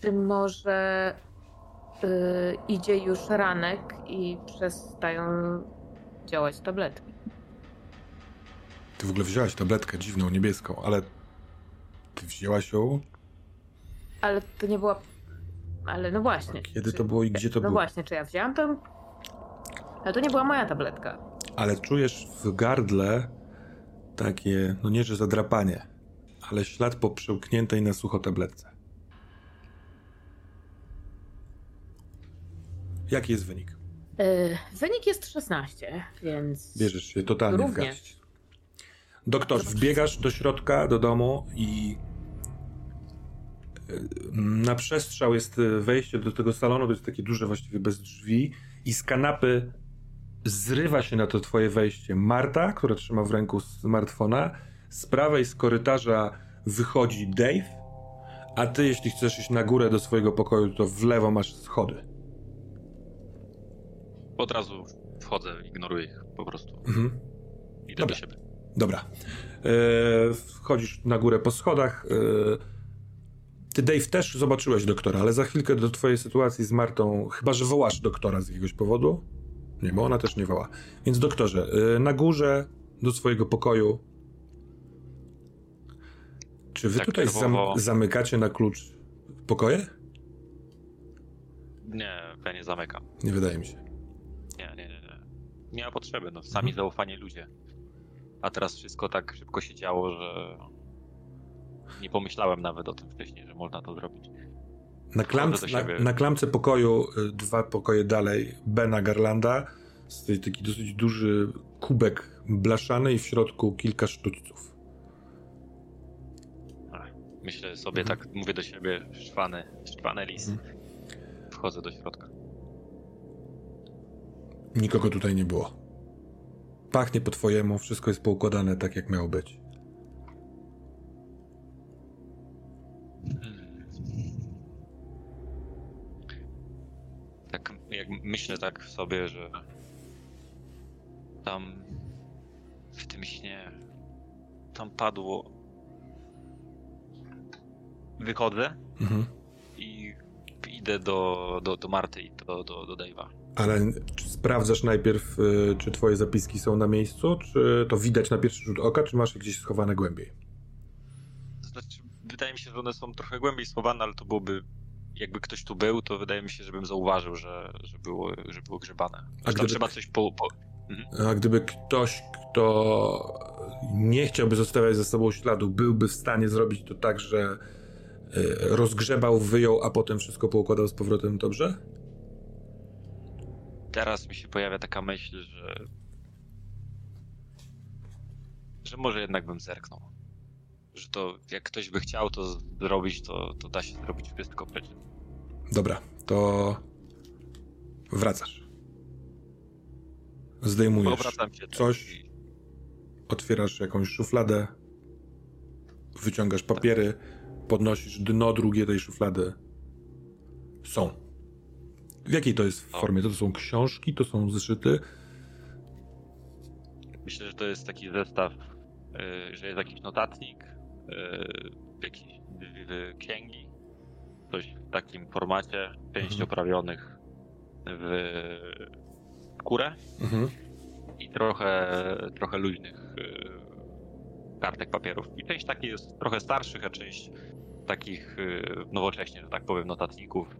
Czy może yy, idzie już ranek i przestają działać tabletki? Ty w ogóle wzięłaś tabletkę dziwną, niebieską, ale ty wzięłaś ją? Ale to nie była... Ale no właśnie. Kiedy czy... to było i gdzie to no było? No właśnie, czy ja wzięłam tam? Ale to nie była moja tabletka. Ale czujesz w gardle takie, no nie że zadrapanie, ale ślad po przełkniętej na sucho tabletce. Jaki jest wynik? Yy, wynik jest 16, więc. Bierzesz się totalnie Również. w garść. Doktor, wbiegasz do środka, do domu i e, na przestrzał jest e, wejście do tego salonu, to jest takie duże właściwie bez drzwi i z kanapy zrywa się na to twoje wejście Marta, która trzyma w ręku smartfona. Z prawej z korytarza wychodzi Dave, a ty jeśli chcesz iść na górę do swojego pokoju, to w lewo masz schody od razu wchodzę, ignoruję ich po prostu. Mhm. Idę Dobra. do siebie. Dobra. E, wchodzisz na górę po schodach. E, ty, Dave, też zobaczyłeś doktora, ale za chwilkę do twojej sytuacji z Martą, chyba że wołasz doktora z jakiegoś powodu. Nie, bo ona też nie woła. Więc doktorze, e, na górze do swojego pokoju. Czy wy tak tutaj zam zamykacie na klucz pokoje? Nie, ja nie zamykam. Nie wydaje mi się nie ma potrzeby, no sami mhm. zaufani ludzie. A teraz wszystko tak szybko się działo, że nie pomyślałem nawet o tym wcześniej, że można to zrobić. Na, klamce, na, na klamce pokoju, y, dwa pokoje dalej, Bena Garlanda, stoi taki dosyć duży kubek blaszany i w środku kilka sztućców. Myślę sobie mhm. tak, mówię do siebie, szwany, szwany lis. Mhm. Wchodzę do środka. Nikogo tutaj nie było. Pachnie po twojemu, wszystko jest poukładane tak, jak miało być. Tak, jak myślę tak sobie, że tam w tym śnie tam padło. Wychodzę mhm. i idę do, do, do Marty i do, do, do Dave'a. Ale sprawdzasz najpierw, y, czy twoje zapiski są na miejscu, czy to widać na pierwszy rzut oka, czy masz je gdzieś schowane głębiej? Znaczy, wydaje mi się, że one są trochę głębiej schowane, ale to byłoby, jakby ktoś tu był, to wydaje mi się, żebym zauważył, że, że, było, że było grzebane. A gdyby, trzeba coś po... po... Mhm. A gdyby ktoś, kto nie chciałby zostawiać za sobą śladu, byłby w stanie zrobić to tak, że y, rozgrzebał, wyjął, a potem wszystko poukładał z powrotem dobrze? Teraz mi się pojawia taka myśl, że. że może jednak bym zerknął. Że to jak ktoś by chciał to zrobić, to, to da się zrobić wszystko przecież. Dobra, to Wracasz. Zdejmujesz coś, i- otwierasz jakąś szufladę, wyciągasz papiery, podnosisz dno drugie tej szuflady. Są. W jakiej to jest formie? To są książki, to są zeszyty. Myślę, że to jest taki zestaw, y, że jest jakiś notatnik, y, jakieś księgi, coś w takim formacie, części Mhm. oprawionych w skórę Mhm. i trochę, trochę luźnych y, kartek papierów. I część takich jest trochę starszych, a część takich nowocześnie, że tak powiem, notatników.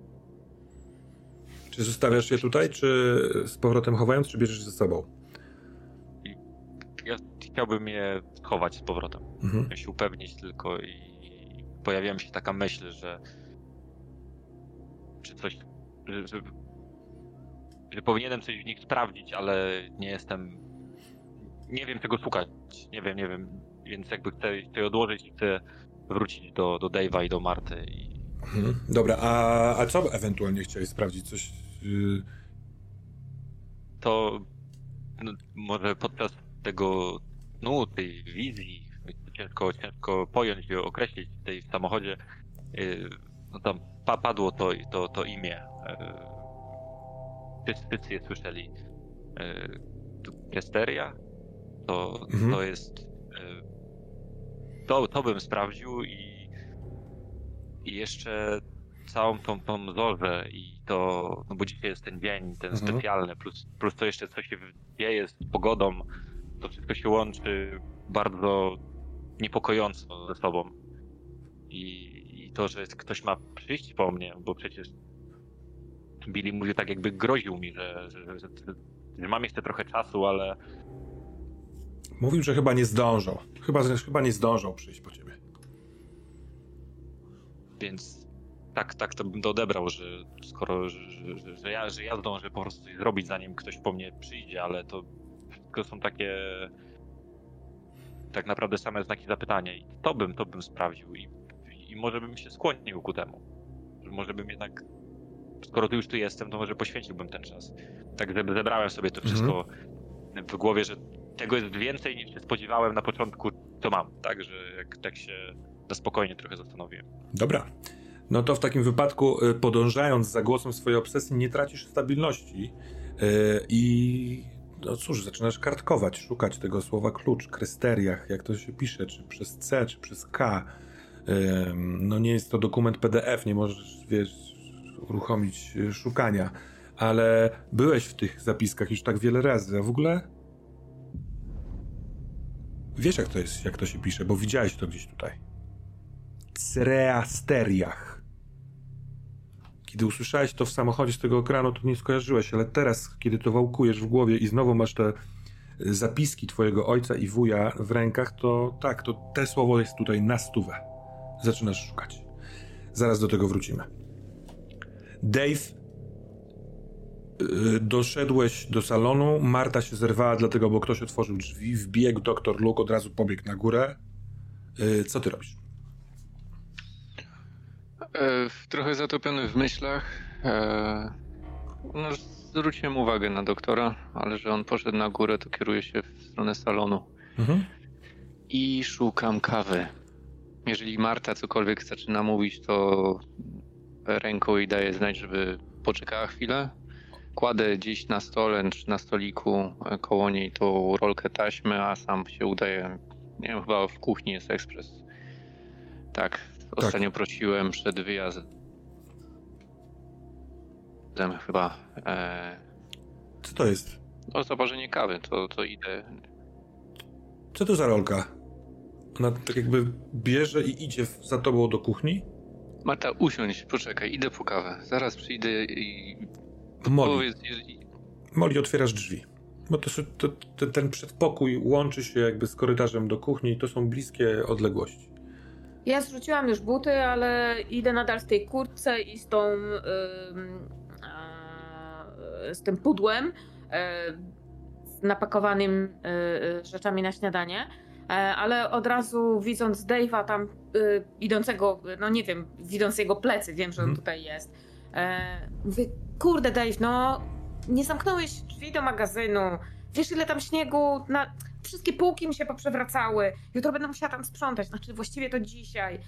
Czy zostawiasz je tutaj, czy z powrotem chowając, czy bierzesz ze sobą? Ja chciałbym je chować z powrotem. Mhm. Chciałem się upewnić tylko i pojawiła mi się taka myśl, że czy coś, że, że, że powinienem coś w nich sprawdzić, ale nie jestem, nie wiem czego szukać, nie wiem, nie wiem, więc jakby chcę to odłożyć i chcę wrócić do, do Dave'a i do Marty i Mhm. Dobra, a, a co ewentualnie chciałeś sprawdzić? Coś. To no, może podczas tego, no, tej wizji, ciężko, ciężko pojąć i określić w tej samochodzie, yy, no tam pa, padło to, to, to imię. Yy, wszyscy, je słyszeli. To Kesteria? To, Mhm. to jest... To, to bym sprawdził i, i jeszcze całą tą, tą zorzę i to, no bo dzisiaj jest ten dzień, ten Mhm. specjalny, plus, plus to jeszcze co się dzieje z pogodą, to wszystko się łączy bardzo niepokojąco ze sobą. I, I to, że ktoś ma przyjść po mnie, bo przecież Billy mówił tak jakby groził mi, że, że, że, że, że mam jeszcze trochę czasu, ale Mówił, że chyba nie zdążą. Chyba, chyba nie zdążą przyjść po ciebie. Więc tak, tak to bym to odebrał, że skoro, że, że, że, ja, że ja zdążę po prostu coś zrobić, zanim ktoś po mnie przyjdzie, ale to wszystko są takie tak naprawdę same znaki zapytania i to bym, to bym sprawdził i, i może bym się skłonił ku temu. Że może bym jednak, skoro tu już tu jestem, to może poświęciłbym ten czas. Tak zebrałem sobie to wszystko w głowie, że tego jest więcej niż się spodziewałem na początku, to mam, tak, że jak tak się na spokojnie trochę zastanowiłem. Dobra. No to w takim wypadku, y, podążając za głosem swojej obsesji, nie tracisz stabilności y, i no cóż, zaczynasz kartkować, szukać tego słowa klucz, krysteriach, jak to się pisze, czy przez C, czy przez K. No nie jest to dokument PDF, nie możesz, wiesz, uruchomić y, szukania, ale byłeś w tych zapiskach już tak wiele razy, a w ogóle wiesz jak to jest, jak to się pisze, bo widziałeś to gdzieś tutaj. Creasteriach. Kiedy usłyszałeś to w samochodzie z tego ekranu, to nie skojarzyłeś, ale teraz, kiedy to wałkujesz w głowie i znowu masz te y, zapiski twojego ojca i wuja w rękach, to tak, to te słowo jest tutaj na stówę. Zaczynasz szukać. Zaraz do tego wrócimy. Dave, y, doszedłeś do salonu, Marta się zerwała dlatego, bo ktoś otworzył drzwi, wbiegł doktor Luke, od razu pobiegł na górę. Y, Co ty robisz? E, trochę zatopiony w myślach. E, no, zwróciłem uwagę na doktora, ale że on poszedł na górę, to kieruję się w stronę salonu. Mhm. I szukam kawy. Jeżeli Marta cokolwiek zaczyna mówić, to ręką jej daję znać, żeby poczekała chwilę. Kładę gdzieś na stole czy na stoliku e, koło niej tą rolkę taśmy, a sam się udaję. Nie wiem, chyba w kuchni jest ekspres. Tak, ostatnio prosiłem przed wyjazdem chyba e, Co to jest? o zaparzenie kawy, to, to idę. Co to za rolka? Ona tak jakby bierze i idzie w- za tobą do kuchni? Marta, usiądź, poczekaj, idę po kawę. Zaraz przyjdę i Molly, powiedz, jeżeli- Molly otwierasz drzwi. Bo to, to, to, ten przedpokój łączy się jakby z korytarzem do kuchni i to są bliskie odległości. Ja zrzuciłam już buty, ale idę nadal w tej kurtce i z tą. a, z tym pudłem z napakowanym e, rzeczami na śniadanie. E, Ale od razu widząc Dave'a tam idącego, no nie wiem, widząc jego plecy, wiem, że on Mhm. tutaj jest. Mówię, kurde Dave, no nie zamknąłeś drzwi do magazynu. Wiesz, ile tam śniegu na... Wszystkie półki mi się poprzewracały. Jutro będę musiała tam sprzątać. Znaczy, właściwie to dzisiaj.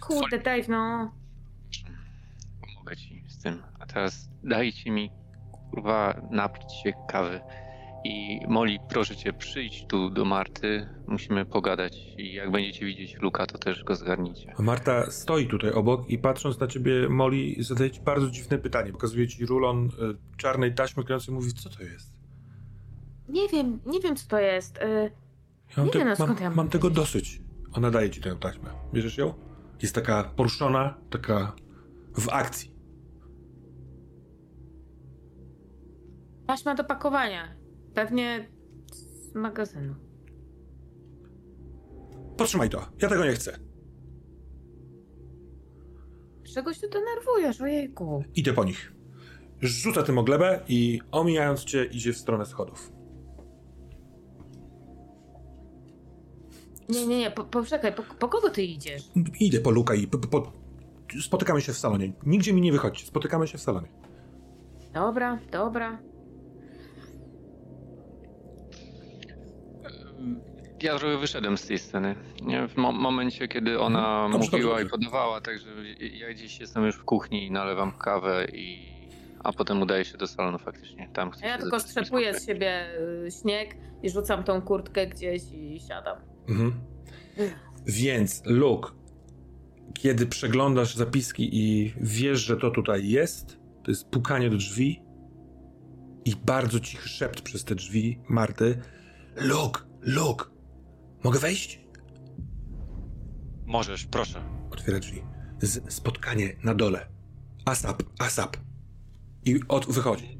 Kurde, Dave, no. Pomogę ci z tym. A teraz dajcie mi kurwa napić się kawy. I Moli, proszę cię, przyjdź tu do Marty. Musimy pogadać. I jak będziecie widzieć Luka, to też go zgarnijcie. A Marta stoi tutaj obok i patrząc na ciebie, Molly zadaje ci bardzo dziwne pytanie. Pokazuje ci rulon y, czarnej taśmy klejącej mówi, co to jest? Nie wiem, nie wiem, co to jest. Y, Ja Nie te- no, mam, skąd ja mam mam tego dosyć. Ona daje ci tę taśmę. Bierzesz ją? Jest taka poruszona, taka w akcji. taśma do pakowania. Pewnie z magazynu. Potrzymaj to. Ja tego nie chcę. Czegoś tu denerwujesz, ojejku. Idę po nich. Rzuca tym o glebę i omijając cię idzie w stronę schodów. Nie, nie, nie, po, poczekaj, po, po kogo ty idziesz? Idę po Luka i po, po, spotykamy się w salonie. Nigdzie mi nie wychodźcie. Spotykamy się w salonie. Dobra, dobra. Ja trochę wyszedłem z tej sceny. Nie? W mo- momencie, kiedy ona Mhm. Dobrze, mówiła dobrze, i podawała, także ja gdzieś jestem już w kuchni i nalewam kawę i... A potem udaję się do salonu faktycznie. Tam ja tylko strzepuję z siebie y, śnieg i rzucam tą kurtkę gdzieś i siadam. Mhm. Więc, Luke, kiedy przeglądasz zapiski i wiesz, że to tutaj jest, to jest pukanie do drzwi i bardzo cichy szept przez te drzwi Marty. Luke, Luke, mogę wejść? Możesz, proszę. Otwiera drzwi. Z, spotkanie na dole. Asap, asap. I od, wychodzi.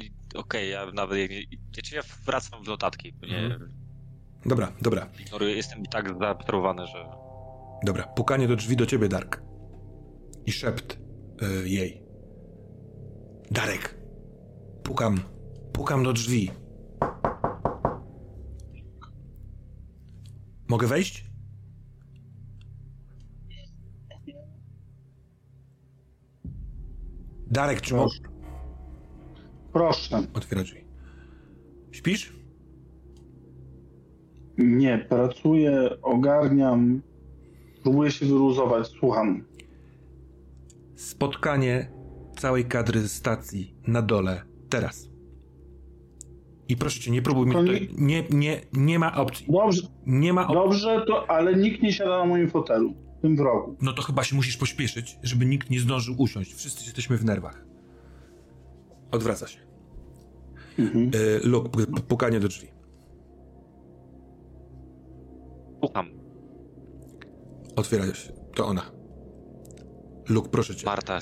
I- Okej, ja nawet. jak nie- ja wracam w notatki, bo nie. Mhm. Dobra, dobra, ignoruję, Jestem i tak zaabsorbowany, że. dobra. Pukanie do drzwi do ciebie, Dark. I szept y, jej. Darek, pukam, pukam do drzwi. Mogę wejść? Darek, czy możesz? Proszę. Otwiera drzwi. Śpisz? Nie, pracuję, ogarniam, próbuję się wyluzować, słucham. Spotkanie całej kadry stacji na dole teraz. I proszę cię, nie próbuj mi tutaj. Nie, nie, nie ma opcji. Dobrze, Nie ma opcji. dobrze, to, ale nikt nie siada na moim fotelu, w tym w rogu. No to chyba się musisz pośpieszyć, żeby nikt nie zdążył usiąść. Wszyscy jesteśmy w nerwach. Odwraca się. Mhm. Luke, p- pukanie do drzwi. Słucham. Otwiera się. To ona. Luke, proszę cię. Marta,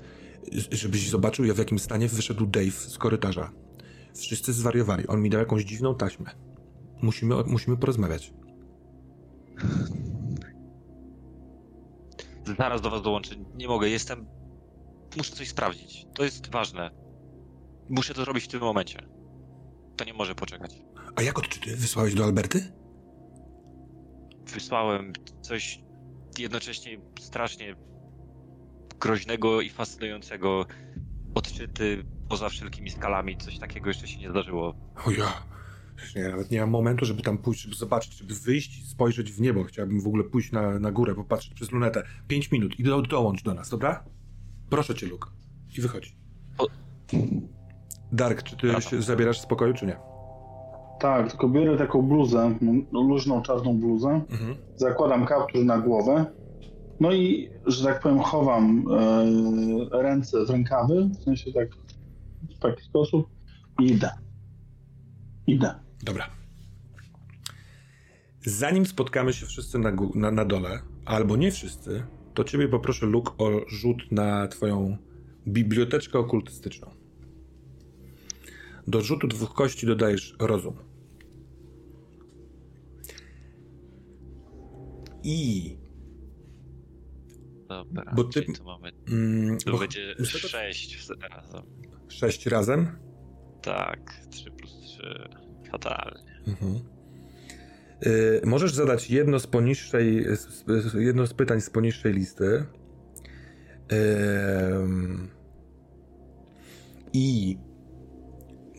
żebyś zobaczył, w jakim stanie wyszedł Dave z korytarza. Wszyscy zwariowali. On mi dał jakąś dziwną taśmę. Musimy, musimy porozmawiać. zaraz do was dołączę. Nie mogę, jestem. Muszę coś sprawdzić. To jest ważne. Muszę to zrobić w tym momencie. To nie może poczekać. A jak odczyty? Wysłałeś do Alberty? Wysłałem coś jednocześnie strasznie groźnego i fascynującego. Odczyty poza wszelkimi skalami. Coś takiego jeszcze się nie zdarzyło. O ja. Ja nawet nie mam momentu, żeby tam pójść, żeby zobaczyć, żeby wyjść i spojrzeć w niebo. Chciałbym w ogóle pójść na, na górę, popatrzeć przez lunetę. Pięć minut i do, dołącz do nas, dobra? Proszę cię, Luke. I wychodź. O- Dark, czy ty się zabierasz z pokoju, czy nie? Tak, tylko biorę taką bluzę, no, luźną czarną bluzę, Mhm. zakładam kaptur na głowę, no i, że tak powiem, chowam e, ręce w rękawy, w sensie tak w taki sposób i idę. Idę. Dobra. Zanim spotkamy się wszyscy na, na, na dole, albo nie wszyscy, to ciebie poproszę, Luke, o rzut na twoją biblioteczkę okultystyczną. Do rzutu dwóch kości dodajesz rozum. I... Dobra, Bo ty- tu mamy. Mm, Tu bo będzie z tego- 6 razem. Sześć razem. Tak, 3 plus 3. Fatalnie. Mhm. Y, możesz zadać jedno z poniższej, jedno z pytań z poniższej listy. I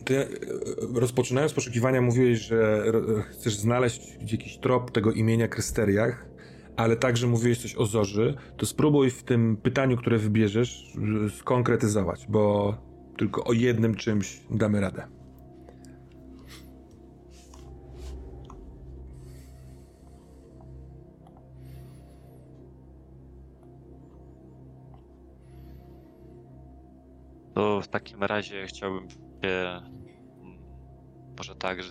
ty, e, rozpoczynając poszukiwania, mówiłeś, że chcesz znaleźć jakiś trop tego imienia Krysteriach, ale także mówiłeś coś o Zorzy. To spróbuj w tym pytaniu, które wybierzesz, skonkretyzować, bo tylko o jednym czymś damy radę. To w takim razie chciałbym się, mm, może tak, że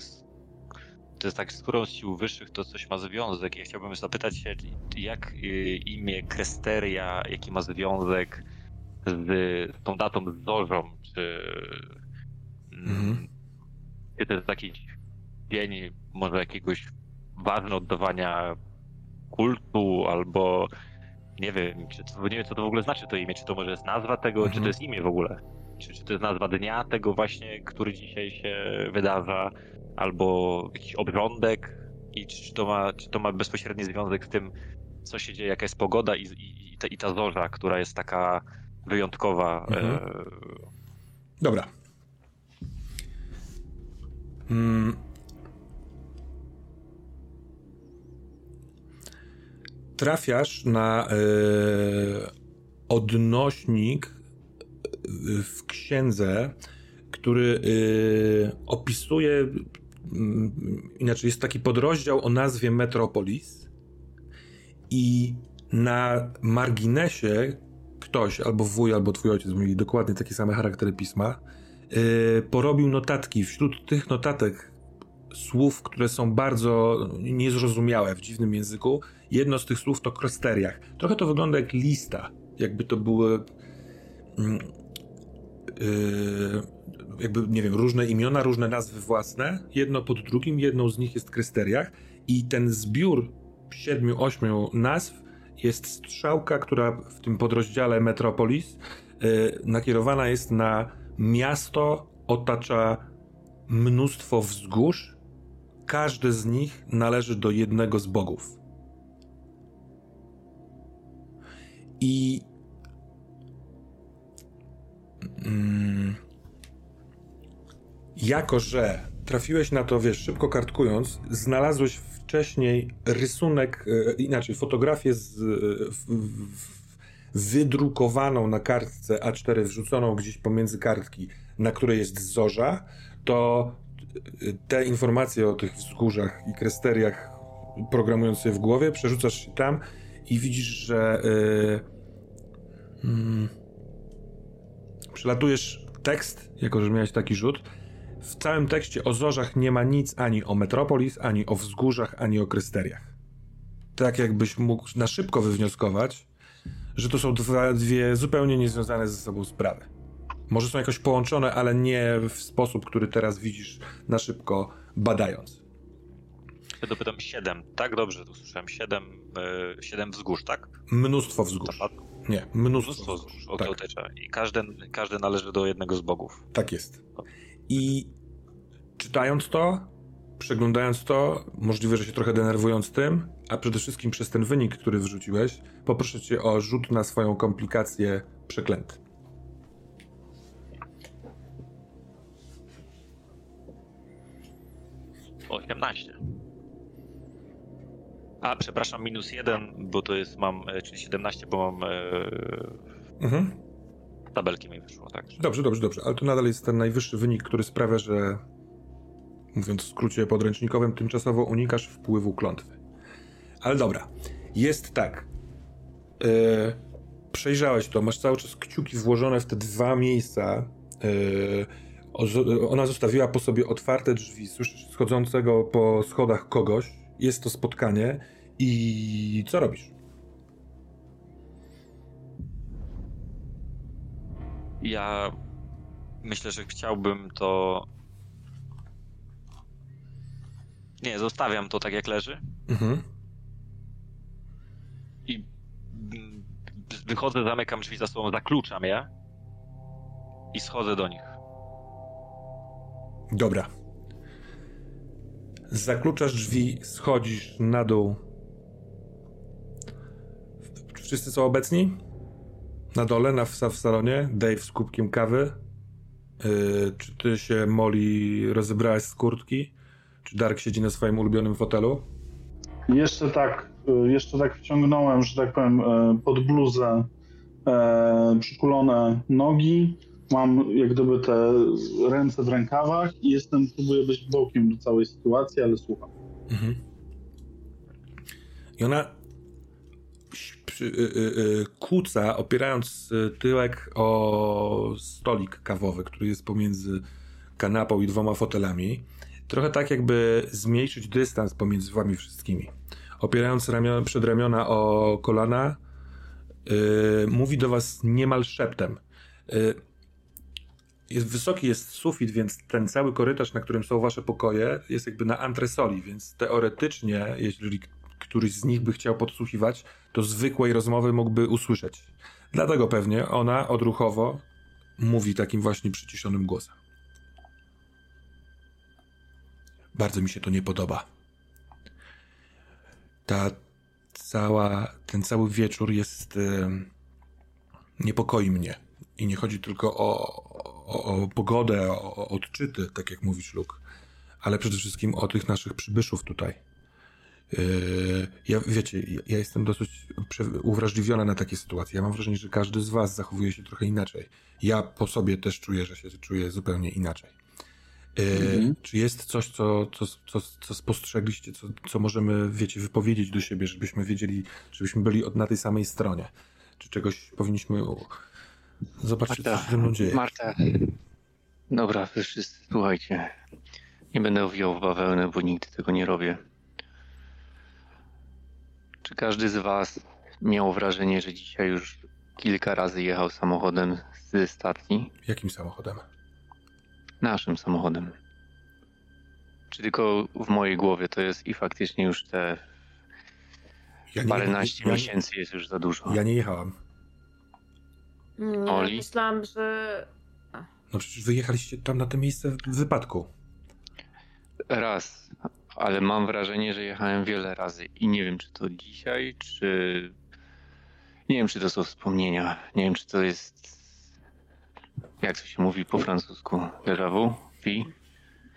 to jest tak, skoro sił wyższych to coś ma związek. Ja chciałbym zapytać się, jak y, imię Kresteria, jaki ma związek z tą datą z Zorzą, czy, mm, mhm. czy to jest taki dzień może jakiegoś ważnego oddawania kultu, albo nie wiem, czy to, nie wiem, co to w ogóle znaczy to imię, czy to może jest nazwa tego, mhm. czy to mhm. jest imię w ogóle. Czy, czy to jest nazwa dnia tego właśnie, który dzisiaj się wydarza, albo jakiś obrządek i czy, to ma, czy to ma bezpośredni związek z tym, co się dzieje, jaka jest pogoda i, i, i, ta, i ta zorza, która jest taka wyjątkowa. Mhm. E... Dobra. Hmm. Trafiasz na e, odnośnik w księdze, który opisuje, inaczej jest taki podrozdział o nazwie Metropolis i na marginesie ktoś, albo wuj, albo twój ojciec, mieli dokładnie takie same charaktery pisma, yy, porobił notatki. Wśród tych notatek słów, które są bardzo niezrozumiałe w dziwnym języku, jedno z tych słów to krosteriach. Trochę to wygląda jak lista, jakby to były mm, jakby, nie wiem, różne imiona, różne nazwy własne, jedno pod drugim, jedną z nich jest krysteriach i ten zbiór siedmiu, ośmiu nazw jest strzałka, która w tym podrozdziale Metropolis yy, nakierowana jest na miasto, otacza mnóstwo wzgórz. Każdy z nich należy do jednego z bogów. I jako, że trafiłeś na to, wiesz, szybko kartkując, znalazłeś wcześniej rysunek, e, inaczej, fotografię z, e, wydrukowaną na kartce A4, wrzuconą gdzieś pomiędzy kartki, na której jest zorza, to e, te informacje o tych wzgórzach i kresteriach, programując je w głowie, przerzucasz się tam i widzisz, że yy, yy, przelatujesz tekst, jako że miałeś taki rzut, w całym tekście o zorzach nie ma nic ani o Metropolis, ani o wzgórzach, ani o krysteriach. Tak jakbyś mógł na szybko wywnioskować, że to są dwa, dwie zupełnie niezwiązane ze sobą sprawy. Może są jakoś połączone, ale nie w sposób, który teraz widzisz na szybko badając. Ja dopytam siedem, tak? Dobrze, tu słyszałem. Siedem, yy, siedem wzgórz, tak? Mnóstwo wzgórz. Nie, mnóstwo. Okay, tak. I każdy, każdy należy do jednego z bogów. Tak jest. I czytając to, przeglądając to, możliwe, że się trochę denerwując tym, a przede wszystkim przez ten wynik, który wrzuciłeś, poproszę cię o rzut na swoją komplikację przeklęty. Osiemnaście. A, przepraszam, minus jeden, bo to jest, mam, e, czyli 17, bo mam e, mhm. tabelki mi wyszło, tak. Dobrze, dobrze, dobrze, ale to nadal jest ten najwyższy wynik, który sprawia, że mówiąc w skrócie podręcznikowym, tymczasowo unikasz wpływu klątwy. Ale dobra, jest tak. Yy, przejrzałeś to, masz cały czas kciuki włożone w te dwa miejsca. Yy, ona zostawiła po sobie otwarte drzwi, słyszysz schodzącego po schodach kogoś. Jest to spotkanie. I co robisz? Ja myślę, że chciałbym to Nie, zostawiam to tak jak leży. Mhm. I wychodzę, zamykam drzwi za sobą, zakluczam je i schodzę do nich. Dobra. Zakluczasz drzwi, schodzisz na dół. Wszyscy są obecni? Na dole, na, w, salonie, Dave z kubkiem kawy. Yy, czy ty się, Molly, rozebrałaś z kurtki? Czy Dark siedzi na swoim ulubionym fotelu? Jeszcze tak, y, jeszcze tak wciągnąłem, że tak powiem, e, pod bluzę e, przykulone nogi. Mam jak gdyby te ręce w rękawach i jestem, próbuję być bokiem do całej sytuacji, ale słucham. Mhm. I ona y, y, y, kłóca, opierając tyłek o stolik kawowy, który jest pomiędzy kanapą i dwoma fotelami. Trochę tak, jakby zmniejszyć dystans pomiędzy wami wszystkimi. Opierając ramiona, przedramiona o kolana, y, mówi do was niemal szeptem. Y, jest wysoki jest sufit, więc ten cały korytarz, na którym są wasze pokoje, jest jakby na antresoli, więc teoretycznie, jeżeli któryś z nich by chciał podsłuchiwać, to zwykłej rozmowy mógłby usłyszeć. Dlatego pewnie ona odruchowo mówi takim właśnie przyciszonym głosem. Bardzo mi się to nie podoba. Ta cała, ten cały wieczór jest. em, niepokoi mnie. I nie chodzi tylko o, o, o pogodę, o, o odczyty, tak jak mówisz, Luke, ale przede wszystkim o tych naszych przybyszów tutaj. Yy, ja, wiecie, ja, jestem dosyć uwrażliwiona na takie sytuacje. Ja mam wrażenie, że każdy z was zachowuje się trochę inaczej. Ja po sobie też czuję, że się czuję zupełnie inaczej. Yy, Mhm. Czy jest coś, co, co, co, co spostrzegliście, co, co możemy, wiecie, wypowiedzieć do siebie, żebyśmy wiedzieli, żebyśmy byli od, na tej samej stronie? Czy czegoś powinniśmy u- zobaczyć, co się ze mną dzieje? Marta. Dobra, wy wszyscy, słuchajcie. Nie będę owijał w bawełnę, bo nigdy tego nie robię. Czy każdy z was miał wrażenie, że dzisiaj już kilka razy jechał samochodem z stacji? Jakim samochodem? Naszym samochodem. Czy tylko w mojej głowie to jest i faktycznie już te Ja paręnaście ja, nie- miesięcy jest już za dużo? ja nie jechałam. Nie, Oli? myślałam, że... No przecież wyjechaliście tam na to miejsce w wypadku. Raz, ale mam wrażenie, że jechałem wiele razy i nie wiem, czy to dzisiaj, czy. Nie wiem, czy to są wspomnienia. Nie wiem, czy to jest. Jak to się mówi po francusku? Déjà vu? Pi?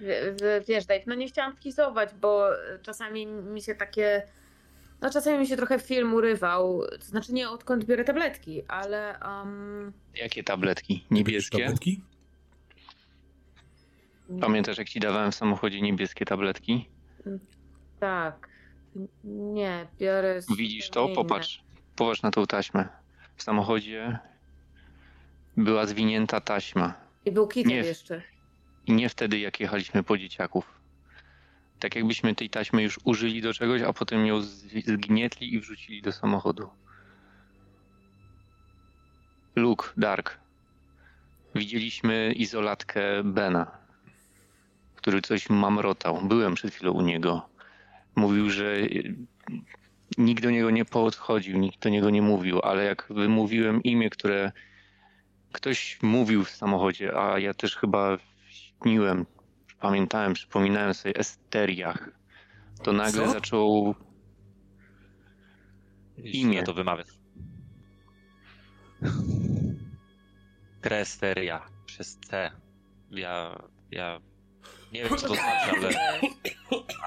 W- w- Wiesz, Dave, no nie chciałam skizować, bo czasami mi się takie. No czasami mi się trochę film urywał. To znaczy nie odkąd biorę tabletki, ale. Um, Jakie tabletki? Niebieskie? Tabletki? Pamiętasz, jak ci dawałem w samochodzie niebieskie tabletki? tak. Nie, biorę. Widzisz to? Popatrz. Popatrz na tą taśmę. W samochodzie była zwinięta taśma. I był kitel Nie. jeszcze. I nie wtedy, jak jechaliśmy po dzieciaków. Tak jakbyśmy tej taśmy już użyli do czegoś, a potem ją zgnietli i wrzucili do samochodu. Luke, Dark. Widzieliśmy izolatkę Bena, który coś mamrotał. Byłem przed chwilą u niego. Mówił, że y, nikt do niego nie podchodził, nikt do niego nie mówił, ale jak wymówiłem imię, które ktoś mówił w samochodzie, a ja też chyba śniłem, pamiętałem, przypominałem sobie Esteriach, to nagle Co? zaczął Imię. To wymawiasz. Kresteria przez C. Ja, ja nie wiem co to znaczy, ale,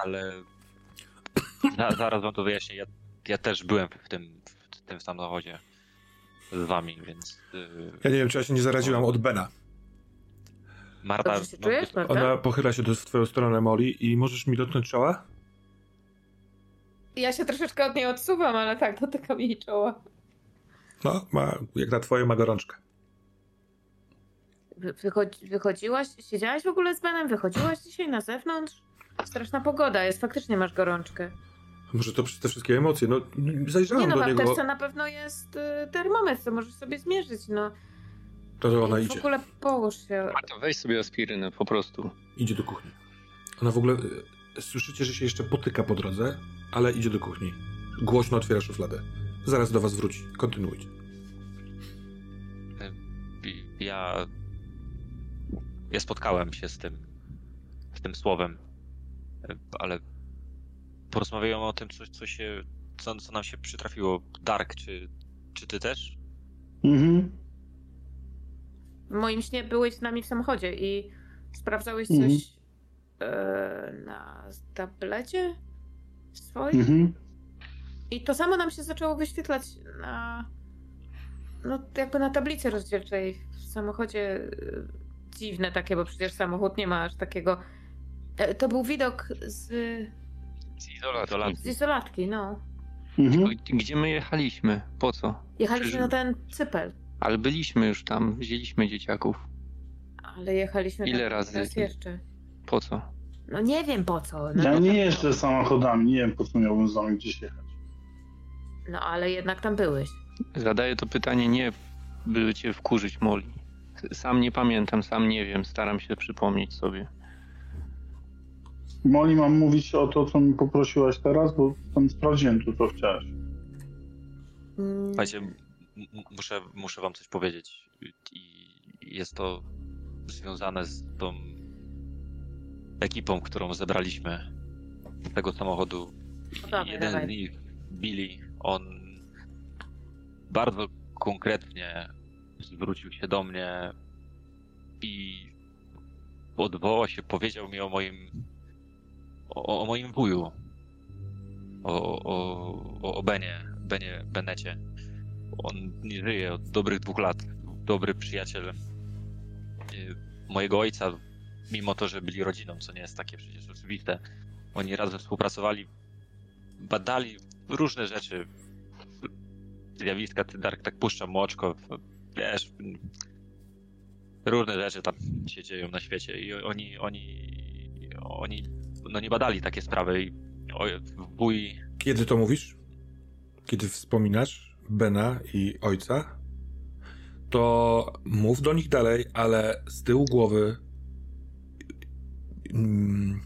ale za, zaraz wam to wyjaśnię. Ja, ja też byłem w tym, w tym samochodzie z wami, więc yy, Ja nie wiem, czy ja się nie zaraziłam od Bena. Marta... Dobrze się no, czujesz, Marta? Ona pochyla się do, w twoją stronę, Molly, i możesz mi dotknąć czoła? Ja się troszeczkę od niej odsuwam, ale tak, dotykam jej czoła. No, ma, jak na twoje ma gorączkę. Wy- Wychodzi, wychodziłaś, siedziałaś w ogóle z Benem? Wychodziłaś dzisiaj na zewnątrz? Straszna pogoda jest, faktycznie masz gorączkę. Może to przez te wszystkie emocje. No, Nie zajrzałem no, do w niego. apteczce na pewno jest y, termometr, to możesz sobie zmierzyć, no. To, że ona w idzie. ogóle połóż się. Marta, weź sobie aspirynę po prostu. Idzie do kuchni. Ona w ogóle... y, Słyszycie, że się jeszcze potyka po drodze, ale idzie do kuchni. Głośno otwiera szufladę. Zaraz do was wróci. Kontynuujcie. ja, ja spotkałem się z tym, z tym słowem, ale porozmawiałem o tym, co, co się, co, co nam się przytrafiło. Dark, czy, czy ty też? Mhm. W moim śnie byłeś z nami w samochodzie i sprawdzałeś coś Mhm. e, na tablecie swoim. Mhm. I to samo nam się zaczęło wyświetlać na. No, jakby na tablicy rozdzielczej w samochodzie. Dziwne takie, bo przecież samochód nie ma aż takiego. E, To był widok z, Z izolatki. Izolatki. z izolatki, no. Mhm. Gdzie my jechaliśmy? Po co? Jechaliśmy Przecież- na ten cypel, Ale byliśmy już tam, wzięliśmy dzieciaków. ale jechaliśmy Ile tam razy? raz jeszcze. Po co? No nie wiem po co. No, Ja nie tam- jeżdżę samochodami, nie wiem po co miałbym z wami gdzieś jechać. no ale jednak tam byłeś. Zadaję to pytanie nie, by cię wkurzyć, Molly. Sam nie pamiętam, sam nie wiem, staram się przypomnieć sobie. Moli, mam mówić o to, co mi poprosiłaś teraz, bo tam sprawdziłem tu, co chciałaś. Mm, Słuchajcie, muszę, muszę wam coś powiedzieć. I jest to związane z tą ekipą, którą zebraliśmy z tego samochodu. No Jeden dawaj. z nich, Billy, on bardzo konkretnie zwrócił się do mnie i odwołał się, powiedział mi o moim o, o moim wuju. O, o, o Benie, Benie, Benecie. On nie żyje od dobrych dwóch lat. Dobry przyjaciel y, mojego ojca, mimo to, że byli rodziną, co nie jest takie przecież oczywiste. Oni razem współpracowali, badali różne rzeczy. Zjawiska, ty Dark tak puszczam mu oczko, wiesz, różne rzeczy tam się dzieją na świecie i oni, oni, oni, no nie badali takie sprawy i wuj, Kiedy to mówisz? Kiedy wspominasz Bena i ojca? To mów do nich dalej, ale z tyłu głowy mm,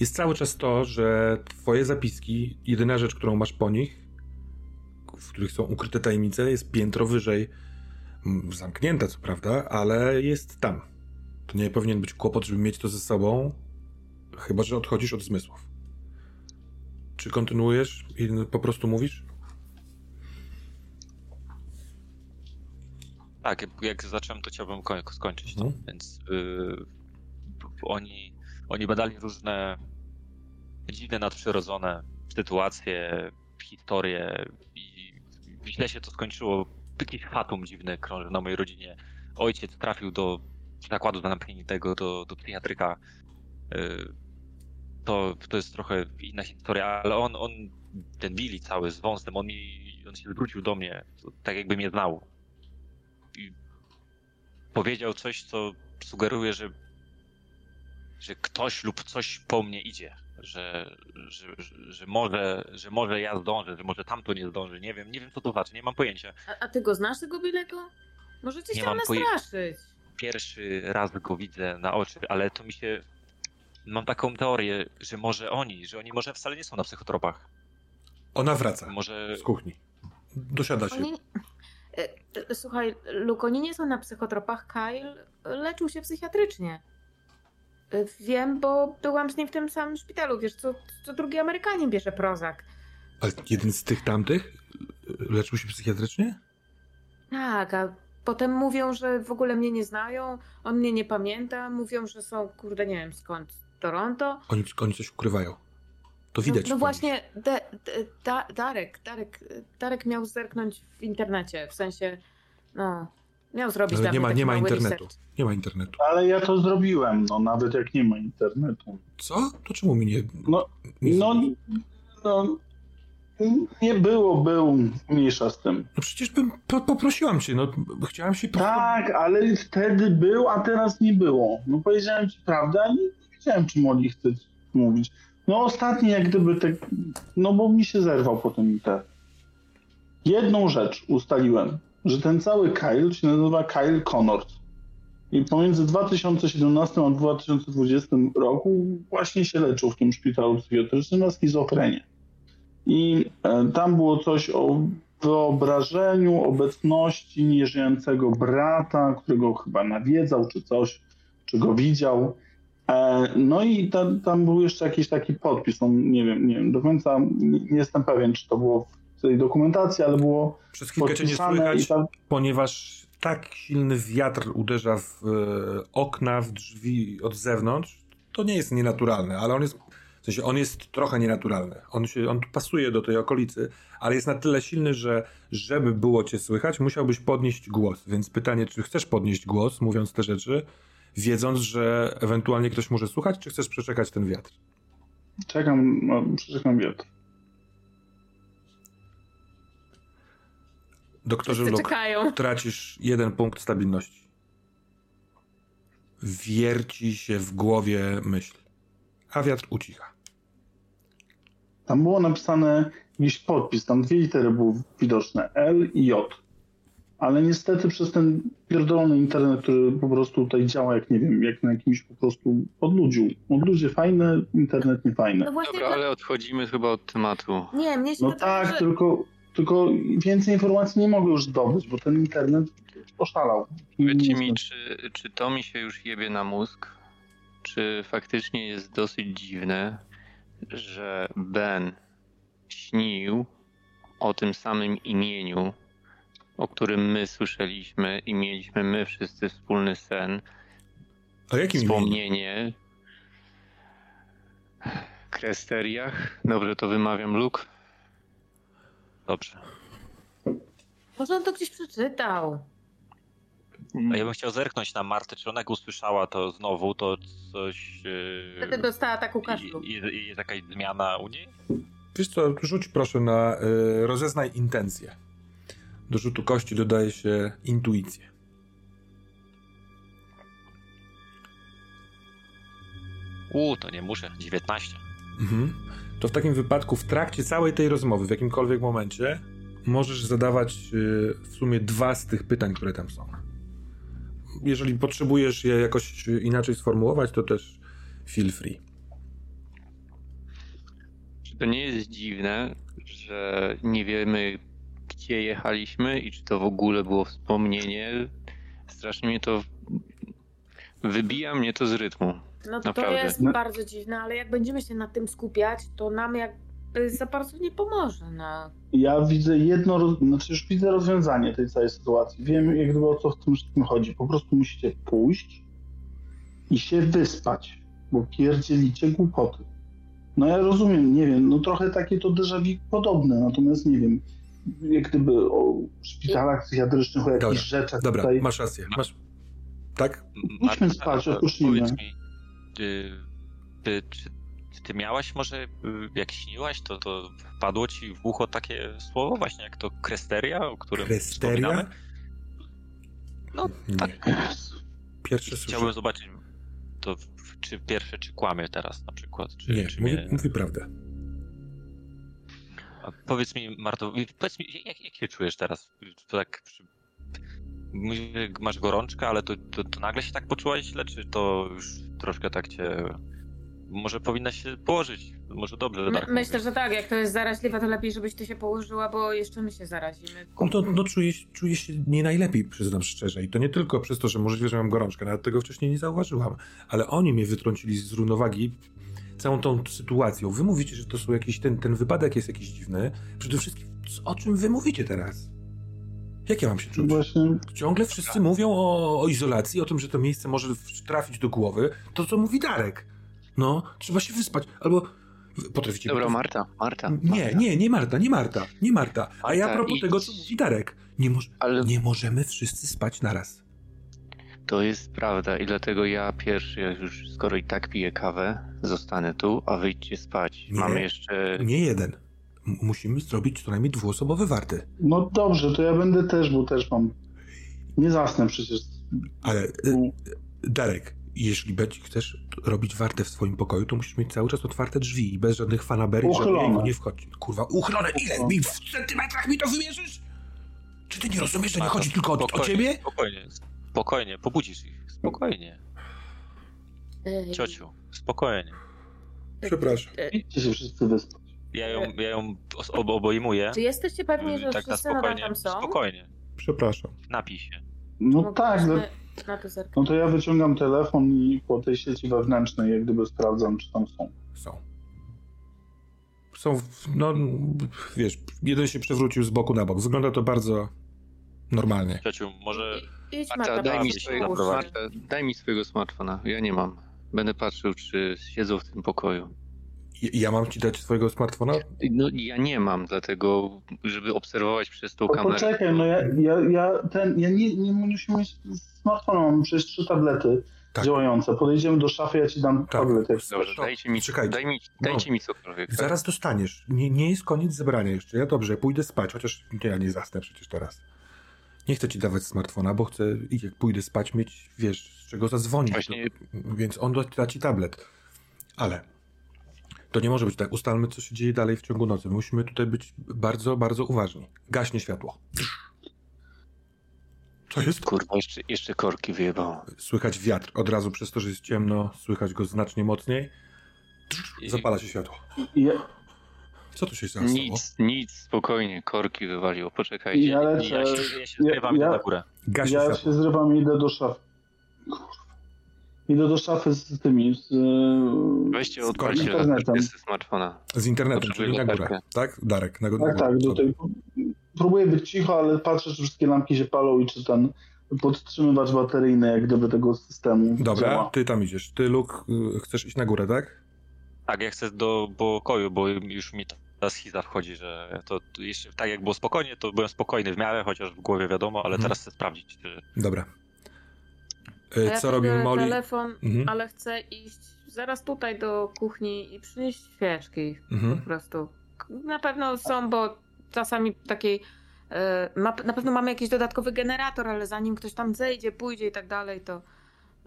jest cały czas to, że twoje zapiski, jedyna rzecz, którą masz po nich, w których są ukryte tajemnice, jest piętro wyżej. Mm, Zamknięte, co prawda, ale jest tam. To nie powinien być kłopot, żeby mieć to ze sobą, chyba że odchodzisz od zmysłów. Czy kontynuujesz i po prostu mówisz? Tak, jak- zacząłem, to chciałbym koń- skończyć to. Mhm. Więc y, oni, oni badali różne dziwne, nadprzyrodzone sytuacje, historie i źle się to skończyło. Jakiś fatum dziwny krąży na mojej rodzinie. Ojciec trafił do zakładu zamkniętego, do, do psychiatryka. Y, to, to jest trochę inna historia, ale on, on ten Billy cały z wąsem, on, mi, on się zwrócił do mnie, tak jakby mnie znał i powiedział coś, co sugeruje, że, że ktoś lub coś po mnie idzie. Że, że, że, że, może, że może ja zdążę, że może tamto nie zdąży. Nie wiem, nie wiem co to znaczy, nie mam pojęcia. A, a ty go znasz, tego Bilego? Może cię Nie nastraszyć. Pierwszy raz go widzę na oczy, ale to mi się. Mam taką teorię, że może oni, że oni może wcale nie są na psychotropach. Ona wraca Może. z kuchni. Dosiada się. Oni... E, Słuchaj, Luke, oni nie są na psychotropach. Kyle leczył się psychiatrycznie. E, Wiem, bo byłam z nim w tym samym szpitalu. Wiesz, co, co drugi Amerykanin bierze prozak. Ale jeden z tych tamtych leczył się psychiatrycznie? Tak, a potem mówią, że w ogóle mnie nie znają, on mnie nie pamięta, mówią, że są, kurde, nie wiem skąd, Toronto. Oni, oni coś ukrywają. To widać. No, no właśnie, de, de, da, Darek, Darek, Darek miał zerknąć w internecie, w sensie, no, miał zrobić Ale dla nie mnie ma, nie ma internetu. research. Nie ma internetu. Ale ja to zrobiłem, no nawet jak nie ma internetu. Co? To czemu mi nie. No, nie No, no nie było, był, mniejsza z tym. No przecież bym po, poprosiłam cię, no chciałam się. po- Tak, ale wtedy był, a teraz nie było. No powiedziałem ci prawdę, a nie nie wiedziałem, czy Moli chce mówić. No ostatni jak gdyby tak, no bo mi się zerwał potem internet. Jedną rzecz ustaliłem, że ten cały Kyle się nazywa Kyle Connors. I pomiędzy 2017 a 2020 roku właśnie się leczył w tym szpitalu psychiatrycznym na schizofrenię. I e, tam było coś o wyobrażeniu obecności nieżyjącego brata, którego chyba nawiedzał, czy coś, czy go widział. E, No i ta, tam był jeszcze jakiś taki podpis, on, nie wiem, nie wiem, do końca nie jestem pewien, czy to było tej dokumentacji, ale było Przez chwilkę cię nie słychać, tam ponieważ tak silny wiatr uderza w e, okna, w drzwi od zewnątrz, to nie jest nienaturalne, ale on jest, w sensie on jest trochę nienaturalny. On, się, on pasuje do tej okolicy, ale jest na tyle silny, że żeby było cię słychać, musiałbyś podnieść głos. Więc pytanie, czy chcesz podnieść głos, mówiąc te rzeczy, wiedząc, że ewentualnie ktoś może słuchać, czy chcesz przeczekać ten wiatr? czekam, no, przeczekam wiatr. Doktorze czekają. tracisz jeden punkt stabilności. Wierci się w głowie myśl, a wiatr ucicha. Tam było napisane jakiś podpis, tam dwie litery były widoczne, L i J. Ale niestety przez ten pierdolony internet, który po prostu tutaj działa jak, nie wiem, jak na jakimś po prostu odludziu. Odludzie fajne, internet nie No fajne. właśnie, Dobra, ale odchodzimy chyba od tematu. nie, mnie się No wydaje, tak, że... tylko, tylko więcej informacji nie mogę już zdobyć, bo ten internet oszalał. Powiedzcie mi, czy, czy to mi się już jebie na mózg? Czy faktycznie jest dosyć dziwne, że Ben śnił o tym samym imieniu, o którym my słyszeliśmy i mieliśmy my wszyscy wspólny sen, O jakim wspomnienie. Kresteriach? Dobrze to wymawiam, Luke? Dobrze. Może on to gdzieś przeczytał. A ja bym chciał zerknąć na Martę, czy ona jak usłyszała to znowu, to coś... Yy, Wtedy dostała taką kaszlu. jest jakaś zmiana u niej? Wiesz co, rzuć proszę na y, rozeznaj intencję. Do rzutu kości dodaje się intuicję. U, to nie muszę. 19. Mhm. To w takim wypadku w trakcie całej tej rozmowy, w jakimkolwiek momencie, możesz zadawać y, w sumie dwa z tych pytań, które tam są. Jeżeli potrzebujesz je jakoś y, inaczej sformułować, to też feel free. Czy to nie jest dziwne, że nie wiemy, gdzie jechaliśmy i czy to w ogóle było wspomnienie? Strasznie mnie to. Wybija mnie to z rytmu. No to Naprawdę. jest No. bardzo dziwne, ale jak będziemy się nad tym skupiać, to nam jakby za bardzo nie pomoże. No. Ja widzę jedno, znaczy już widzę rozwiązanie tej całej sytuacji. Wiem jak gdyby o co w tym wszystkim chodzi. Po prostu musicie pójść i się wyspać, bo pierdzielicie głupoty. No ja rozumiem, nie wiem, no trochę takie to déjà vu podobne, natomiast nie wiem, jak gdyby o szpitalach psychiatrycznych, o jakichś Dobra, rzeczach Dobra, tutaj. masz rację. Masz... Tak? Idźmy spać, odpocznijmy. powiedz mi, ty, ty, czy czy ty miałaś może, y, jak śniłaś, to, to wpadło ci w ucho takie słowo właśnie jak to kresteria, o którym Kresteria? No, Nie. tak. Pierwsze słyszę. Chciałbym zobaczyć, to czy pierwsze, czy kłamie teraz na przykład, czy, Nie, czy mówi, nie. mówi prawdę. A powiedz mi, Marto, powiedz mi, jak, jak się czujesz teraz? To tak, przy... Mówisz, że masz gorączkę, ale to, to, to nagle się tak poczułaś źle, czy to już troszkę tak cię... Może powinnaś się położyć, może dobrze, My, tak myślę, że tak, jak to jest zaraźliwe, to lepiej, żebyś ty się położyła, bo jeszcze my się zarazimy. No to no, czuję, czuję się nie najlepiej, przyznam szczerze. I to nie tylko przez to, że możliwe, że mam gorączkę, nawet tego wcześniej nie zauważyłam, ale oni mnie wytrącili z równowagi całą tą sytuacją. Wy mówicie, że to są jakiś, ten, ten wypadek jest jakiś dziwny. Przede wszystkim, o czym wy mówicie teraz? Jak ja mam się czuć? Właśnie Ciągle wszyscy mówią o, o izolacji, o tym, że to miejsce może trafić do głowy. To, co mówi Darek. No, trzeba się wyspać. Albo potraficie... Dobra, potrafi- Marta, Marta. Nie, Marta. nie, nie Marta, nie Marta, nie Marta. A ja a Marta, propos idź. tego, co mówi Darek. Nie, moż, Ale nie możemy wszyscy spać naraz. To jest prawda i dlatego ja pierwszy, jak już skoro i tak piję kawę, zostanę tu, a wyjdźcie spać. Nie. Mamy jeszcze... Nie jeden. Musimy zrobić co najmniej dwuosobowe warty. No dobrze, to ja będę też, bo też mam. Nie zasnę przecież. Ale y, Darek, jeśli będzie, chcesz robić wartę w swoim pokoju, to musisz mieć cały czas otwarte drzwi i bez żadnych fanaberii, ojejku, nie wchodź. Kurwa, uchylone! Ile? Mi w centymetrach mi to wymierzysz? Czy ty nie rozumiesz, że nie chodzi tylko o, o ciebie? Spokojnie, spokojnie, pobudzisz ich, spokojnie. Ej, Ciociu, spokojnie. Przepraszam. e, Idźcie się wszyscy wyspać. Ja ją, ja ją os- ob- obejmuję. Czy jesteście pewni, że tak na wszyscy nadal spokojnie, tam są? spokojnie, Przepraszam. napij się. No tak, no, Moglibyśmy na to zerknąć. no to ja wyciągam telefon i po tej sieci wewnętrznej jak gdyby sprawdzam, czy tam są. Są. są, w- no wiesz, jeden się przewrócił z boku na bok. Wygląda to bardzo normalnie. Ciociu, może Idź Marta, Marta, daj mi, patrz, swojego. Marta, daj mi swojego smartfona. Ja nie mam. Będę patrzył, czy siedzą w tym pokoju. Ja mam ci dać swojego smartfona? No ja nie mam, dlatego, żeby obserwować przez tą kamerę. poczekaj, no ja, ja, ja, ten, ja nie, nie musimy mieć smartfona, mam przecież trzy tablety Tak. działające. Podejdziemy do szafy, ja ci dam Tak. tablet. Dobrze, To- dajcie mi, czekajcie. daj mi, No. dajcie mi cokolwiek. tak? Zaraz dostaniesz. Nie, nie jest koniec zebrania jeszcze. Ja dobrze, pójdę spać, chociaż nie, ja nie zasnę przecież teraz. Nie chcę ci dawać smartfona, bo chcę, i jak pójdę spać, mieć, wiesz, z czego zadzwonić. Właśnie- więc on da, da ci tablet. Ale to nie może być tak. Ustalmy, co się dzieje dalej w ciągu nocy. Musimy tutaj być bardzo, bardzo uważni. Gaśnie światło. Co jest? Kurwa, jeszcze, jeszcze korki wyjebało. Słychać wiatr. Od razu przez to, że jest ciemno, słychać go znacznie mocniej. Zapala się światło. Ja, Co tu się stało? Nic, nic, spokojnie, korki wywaliło. Poczekajcie. ja lecę, ja się, ja się ja- zrywam idę ja- na górę. Gaśnie ja się zrywam i idę do szafy. Kurwa. Idę do szafy z tymi, z, e, Weźcie, z odpalcie internetem. latarkę z smartfona. Z internetem, Potrzebuję czyli na górę. Tak? Darek, na górę. Tak, tak, do tej, próbuję być cicho, ale patrzę, czy wszystkie lampki się palą i czy ten podtrzymywacz bateryjny jak gdyby tego systemu Dobra, działa. ty tam idziesz. Ty, Luke, y, chcesz iść na górę, tak? Tak, ja chcę do pokoju, bo już mi ta schiza wchodzi, że to jeszcze tak jak było spokojnie, to byłem spokojny w miarę, chociaż w głowie wiadomo, ale Mhm. teraz chcę sprawdzić, czy... Dobra. Y, ja Co robi biorę Molly? telefon, Mhm. ale chcę iść zaraz tutaj do kuchni i przynieść świeczki po Mhm. prostu. Na pewno są, bo czasami takiej e, na, na pewno mamy jakiś dodatkowy generator, ale zanim ktoś tam zejdzie, pójdzie i tak dalej, to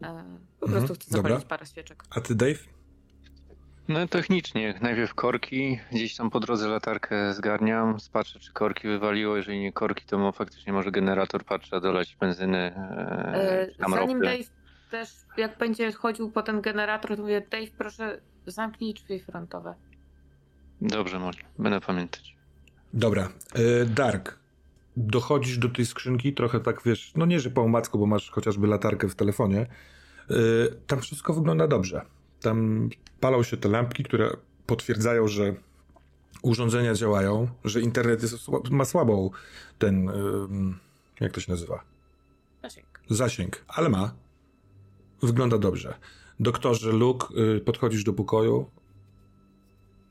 e, po Mhm, prostu chcę dobra. zapalić parę świeczek. A ty, Dave? No technicznie, najpierw korki, gdzieś tam po drodze latarkę zgarniam, patrzę czy korki wywaliło, jeżeli nie korki, to faktycznie może generator, patrzę, dolać benzyny, e, E, tam zanim ropy. Dave też, jak będzie chodził po ten generator, to mówię, Dave, proszę zamknij drzwi frontowe. Dobrze, Molly, będę pamiętać. Dobra. Y, Dark, dochodzisz do tej skrzynki, trochę tak wiesz, no nie, że po omacku, bo masz chociażby latarkę w telefonie. Y, Tam wszystko wygląda dobrze. Tam palą się te lampki, które potwierdzają, że urządzenia działają, że internet jest, ma słabą ten, jak to się nazywa? Zasięg. zasięg, ale ma. Wygląda dobrze. Doktorze Luke, y, podchodzisz do pokoju.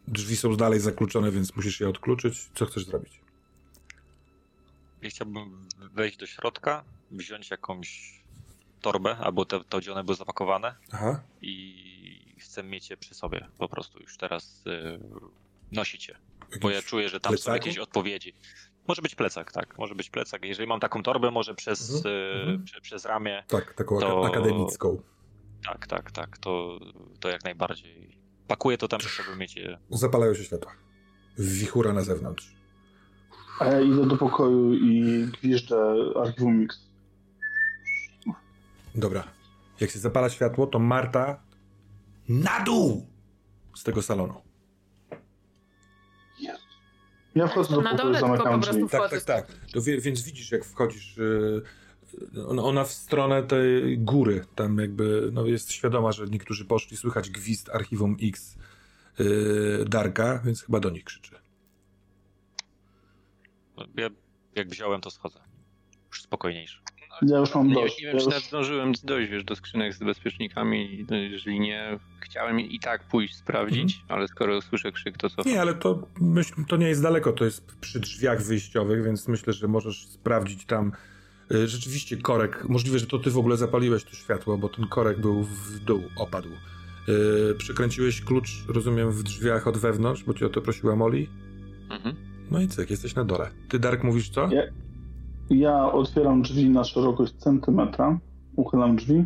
Drzwi są dalej zakluczone, więc musisz je odkluczyć. Co chcesz zrobić? Ja chciałbym wejść do środka, wziąć jakąś torbę, albo te, to, gdzie one były zapakowane Aha. i chcę mieć je przy sobie, po prostu już teraz y, nosić je, bo ja czuję, że tam są plecaku? jakieś odpowiedzi. Może być plecak, tak, może być plecak. Jeżeli mam taką torbę, może przez, Mhm, y, mhm. prze, przez ramię, Tak, taką To- aka- akademicką. tak, tak, tak, to, to jak najbardziej. Pakuję to tam, żeby mieć je Zapalają się światła. Wichura na zewnątrz. A ja idę do pokoju i gwiżdżę archiwum Mix. Dobra. Jak się zapala światło, to Marta na dół z tego salonu. Ja wchodzę do Na pokoju, zamykam po drzwi. prostu Tak, tak, tak. To wie, więc widzisz, jak wchodzisz. Yy, ona, w stronę tej góry, tam jakby no, jest świadoma, że niektórzy poszli, słychać gwizd archiwum X yy, Darka, więc chyba do nich krzyczy. Ja jak wziąłem, to schodzę. Już spokojniejszy. Ja już mam Nie, dość. nie wiem, czy już... nawet zdążyłem dojść wiesz, do skrzynek z bezpiecznikami. Jeżeli nie, chciałem i tak pójść sprawdzić, ale skoro usłyszę krzyk, to co? Nie, ale to, myśl, to nie jest daleko, to jest przy drzwiach wyjściowych, więc myślę, że możesz sprawdzić tam. Yy, rzeczywiście korek, możliwe, że to ty w ogóle zapaliłeś to światło, bo ten korek był w dół, opadł. Yy, przykręciłeś klucz, rozumiem, w drzwiach od wewnątrz, bo cię o to prosiła Molly. Mhm. No i cyk, jesteś na dole. Ty, Dark, mówisz co? Ja- Ja otwieram drzwi na szerokość centymetra, uchylam drzwi,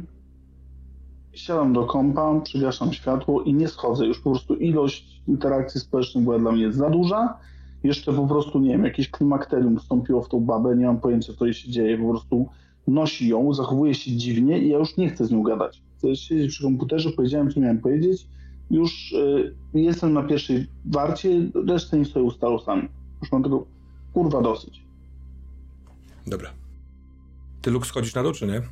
siadam do kompa, przygaszam światło i nie schodzę. Już po prostu ilość interakcji społecznych była dla mnie za duża. Jeszcze po prostu, nie wiem, jakieś klimakterium wstąpiło w tą babę, nie mam pojęcia, co jej się dzieje. Po prostu nosi ją, zachowuje się dziwnie i ja już nie chcę z nią gadać. Chcę siedzieć przy komputerze, powiedziałem, co miałem powiedzieć. Już y, jestem na pierwszej warcie, resztę niech sobie ustalą sami. Już mam tego kurwa dosyć. Dobra. Ty, Luke, schodzisz na dół, czy nie?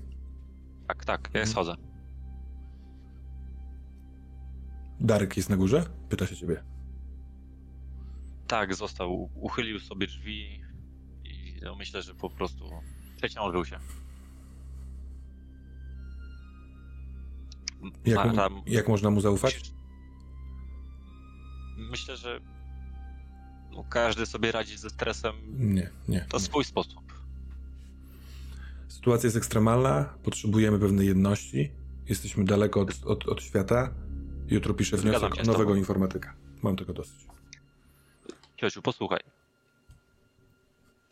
Tak, tak, Mhm. ja schodzę. Darek jest na górze? Pyta się ciebie. tak, został. Uchylił sobie drzwi i no, myślę, że po prostu przeciążył się. Jak, Marta, jak można mu zaufać? Myślę, że no, każdy sobie radzi ze stresem Nie, nie. to nie. swój sposób. Sytuacja jest ekstremalna, potrzebujemy pewnej jedności. Jesteśmy daleko od, od, od świata. Jutro piszę wniosek się nowego tobą. informatyka. Mam tego dosyć. Ciociu, posłuchaj.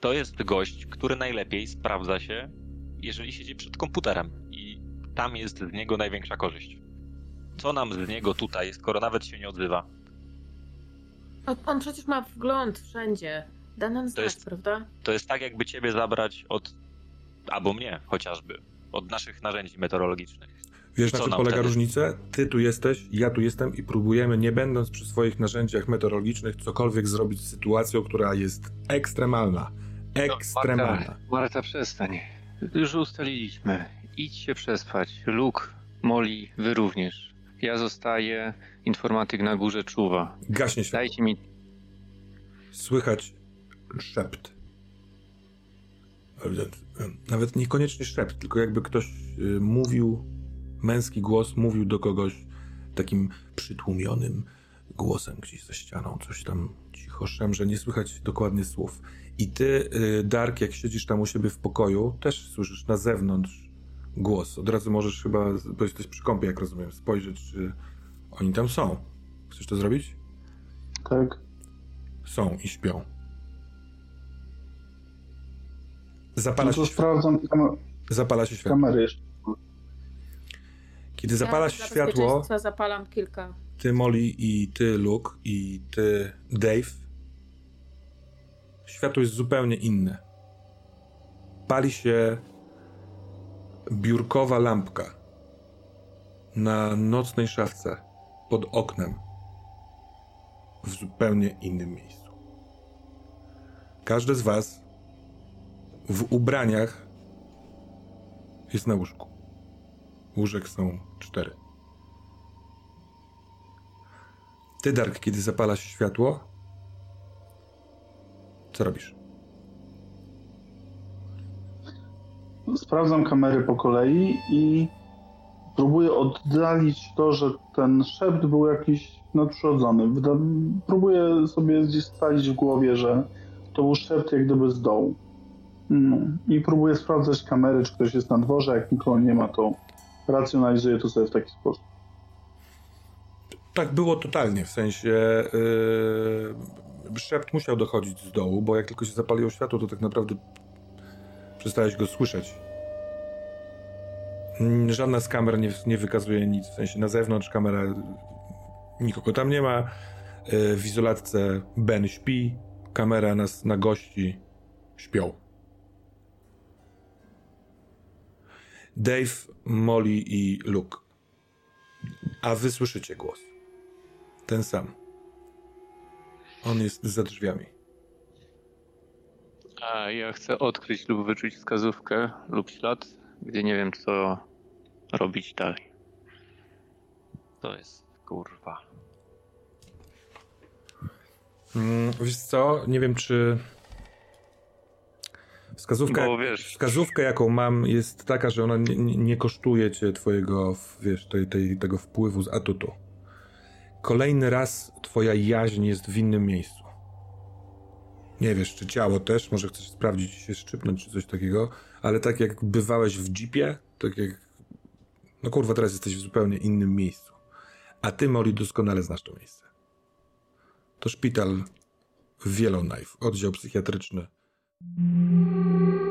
To jest gość, który najlepiej sprawdza się, jeżeli siedzi przed komputerem i tam jest z niego największa korzyść. Co nam z niego tutaj, skoro nawet się nie odzywa? On, on przecież ma wgląd wszędzie. Da nam znać, jest- prawda? To jest tak, jakby ciebie zabrać od, albo mnie chociażby, od naszych narzędzi meteorologicznych. Wiesz, na czym polega wtedy? różnica? Ty tu jesteś, ja tu jestem i próbujemy, nie będąc przy swoich narzędziach meteorologicznych, cokolwiek zrobić z sytuacją, która jest ekstremalna. Ekstremalna. Marta, Marta, przestań. Już ustaliliśmy. Idź się przespać. Luke, Molly, wy również. Ja zostaję, informatyk na górze czuwa. Gaśnie światło. Dajcie mi... Słychać szept. Nawet niekoniecznie szept, tylko jakby ktoś y, mówił, męski głos mówił do kogoś takim przytłumionym głosem gdzieś za ścianą. Coś tam cicho szemrze, nie słychać dokładnie słów. I ty, y, Dark, jak siedzisz tam u siebie w pokoju, też słyszysz na zewnątrz głos. Od razu możesz chyba, bo jesteś przy kąpie, jak rozumiem, spojrzeć, czy oni tam są. Chcesz to zrobić? Tak. Są i śpią. Zapala No się, sprawdzam zapala się światło. kamery jeszcze. Kiedy zapala ja się światło, zapalam kilka. ty Molly i ty Luke i ty Dave, światło jest zupełnie inne. Pali się biurkowa lampka na nocnej szafce pod oknem w zupełnie innym miejscu. Każdy z was w ubraniach jest na łóżku. Łóżek są cztery. Ty, Dark, kiedy zapala się światło, co robisz? Sprawdzam kamery po kolei i próbuję oddalić to, że ten szept był jakiś nadprzyrodzony. Próbuję sobie gdzieś w głowie, że to był szept jak gdyby z dołu. No. I próbuję sprawdzać kamery, czy ktoś jest na dworze. Jak nikogo nie ma, to racjonalizuję to sobie w taki sposób. Tak było totalnie, w sensie yy, szept musiał dochodzić z dołu, bo jak tylko się zapaliło światło, to tak naprawdę przestałeś go słyszeć. Mm, Żadna z kamer nie, nie wykazuje nic, w sensie na zewnątrz kamera nikogo tam nie ma. Yy, w izolatce Ben śpi, kamera na, na gości śpią. Dave, Molly i Luke. A wy słyszycie głos. Ten sam. On jest za drzwiami. A ja chcę odkryć lub wyczuć wskazówkę lub ślad, gdzie nie wiem co robić dalej. To jest kurwa. Mm, wiesz co? Nie wiem, czy. Wskazówka, Bo wiesz- wskazówka, jaką mam, jest taka, że ona nie, nie, kosztuje cię twojego, wiesz, tej, tej, tego wpływu z atutu. Kolejny raz twoja jaźń jest w innym miejscu. Nie wiesz, czy ciało też, może chcesz sprawdzić, się szczypnąć, czy coś takiego, ale tak jak bywałeś w jeepie, tak jak... No kurwa, teraz jesteś w zupełnie innym miejscu. A ty, Molly, doskonale znasz to miejsce. To szpital w Yellowknife, oddział psychiatryczny. Thank you.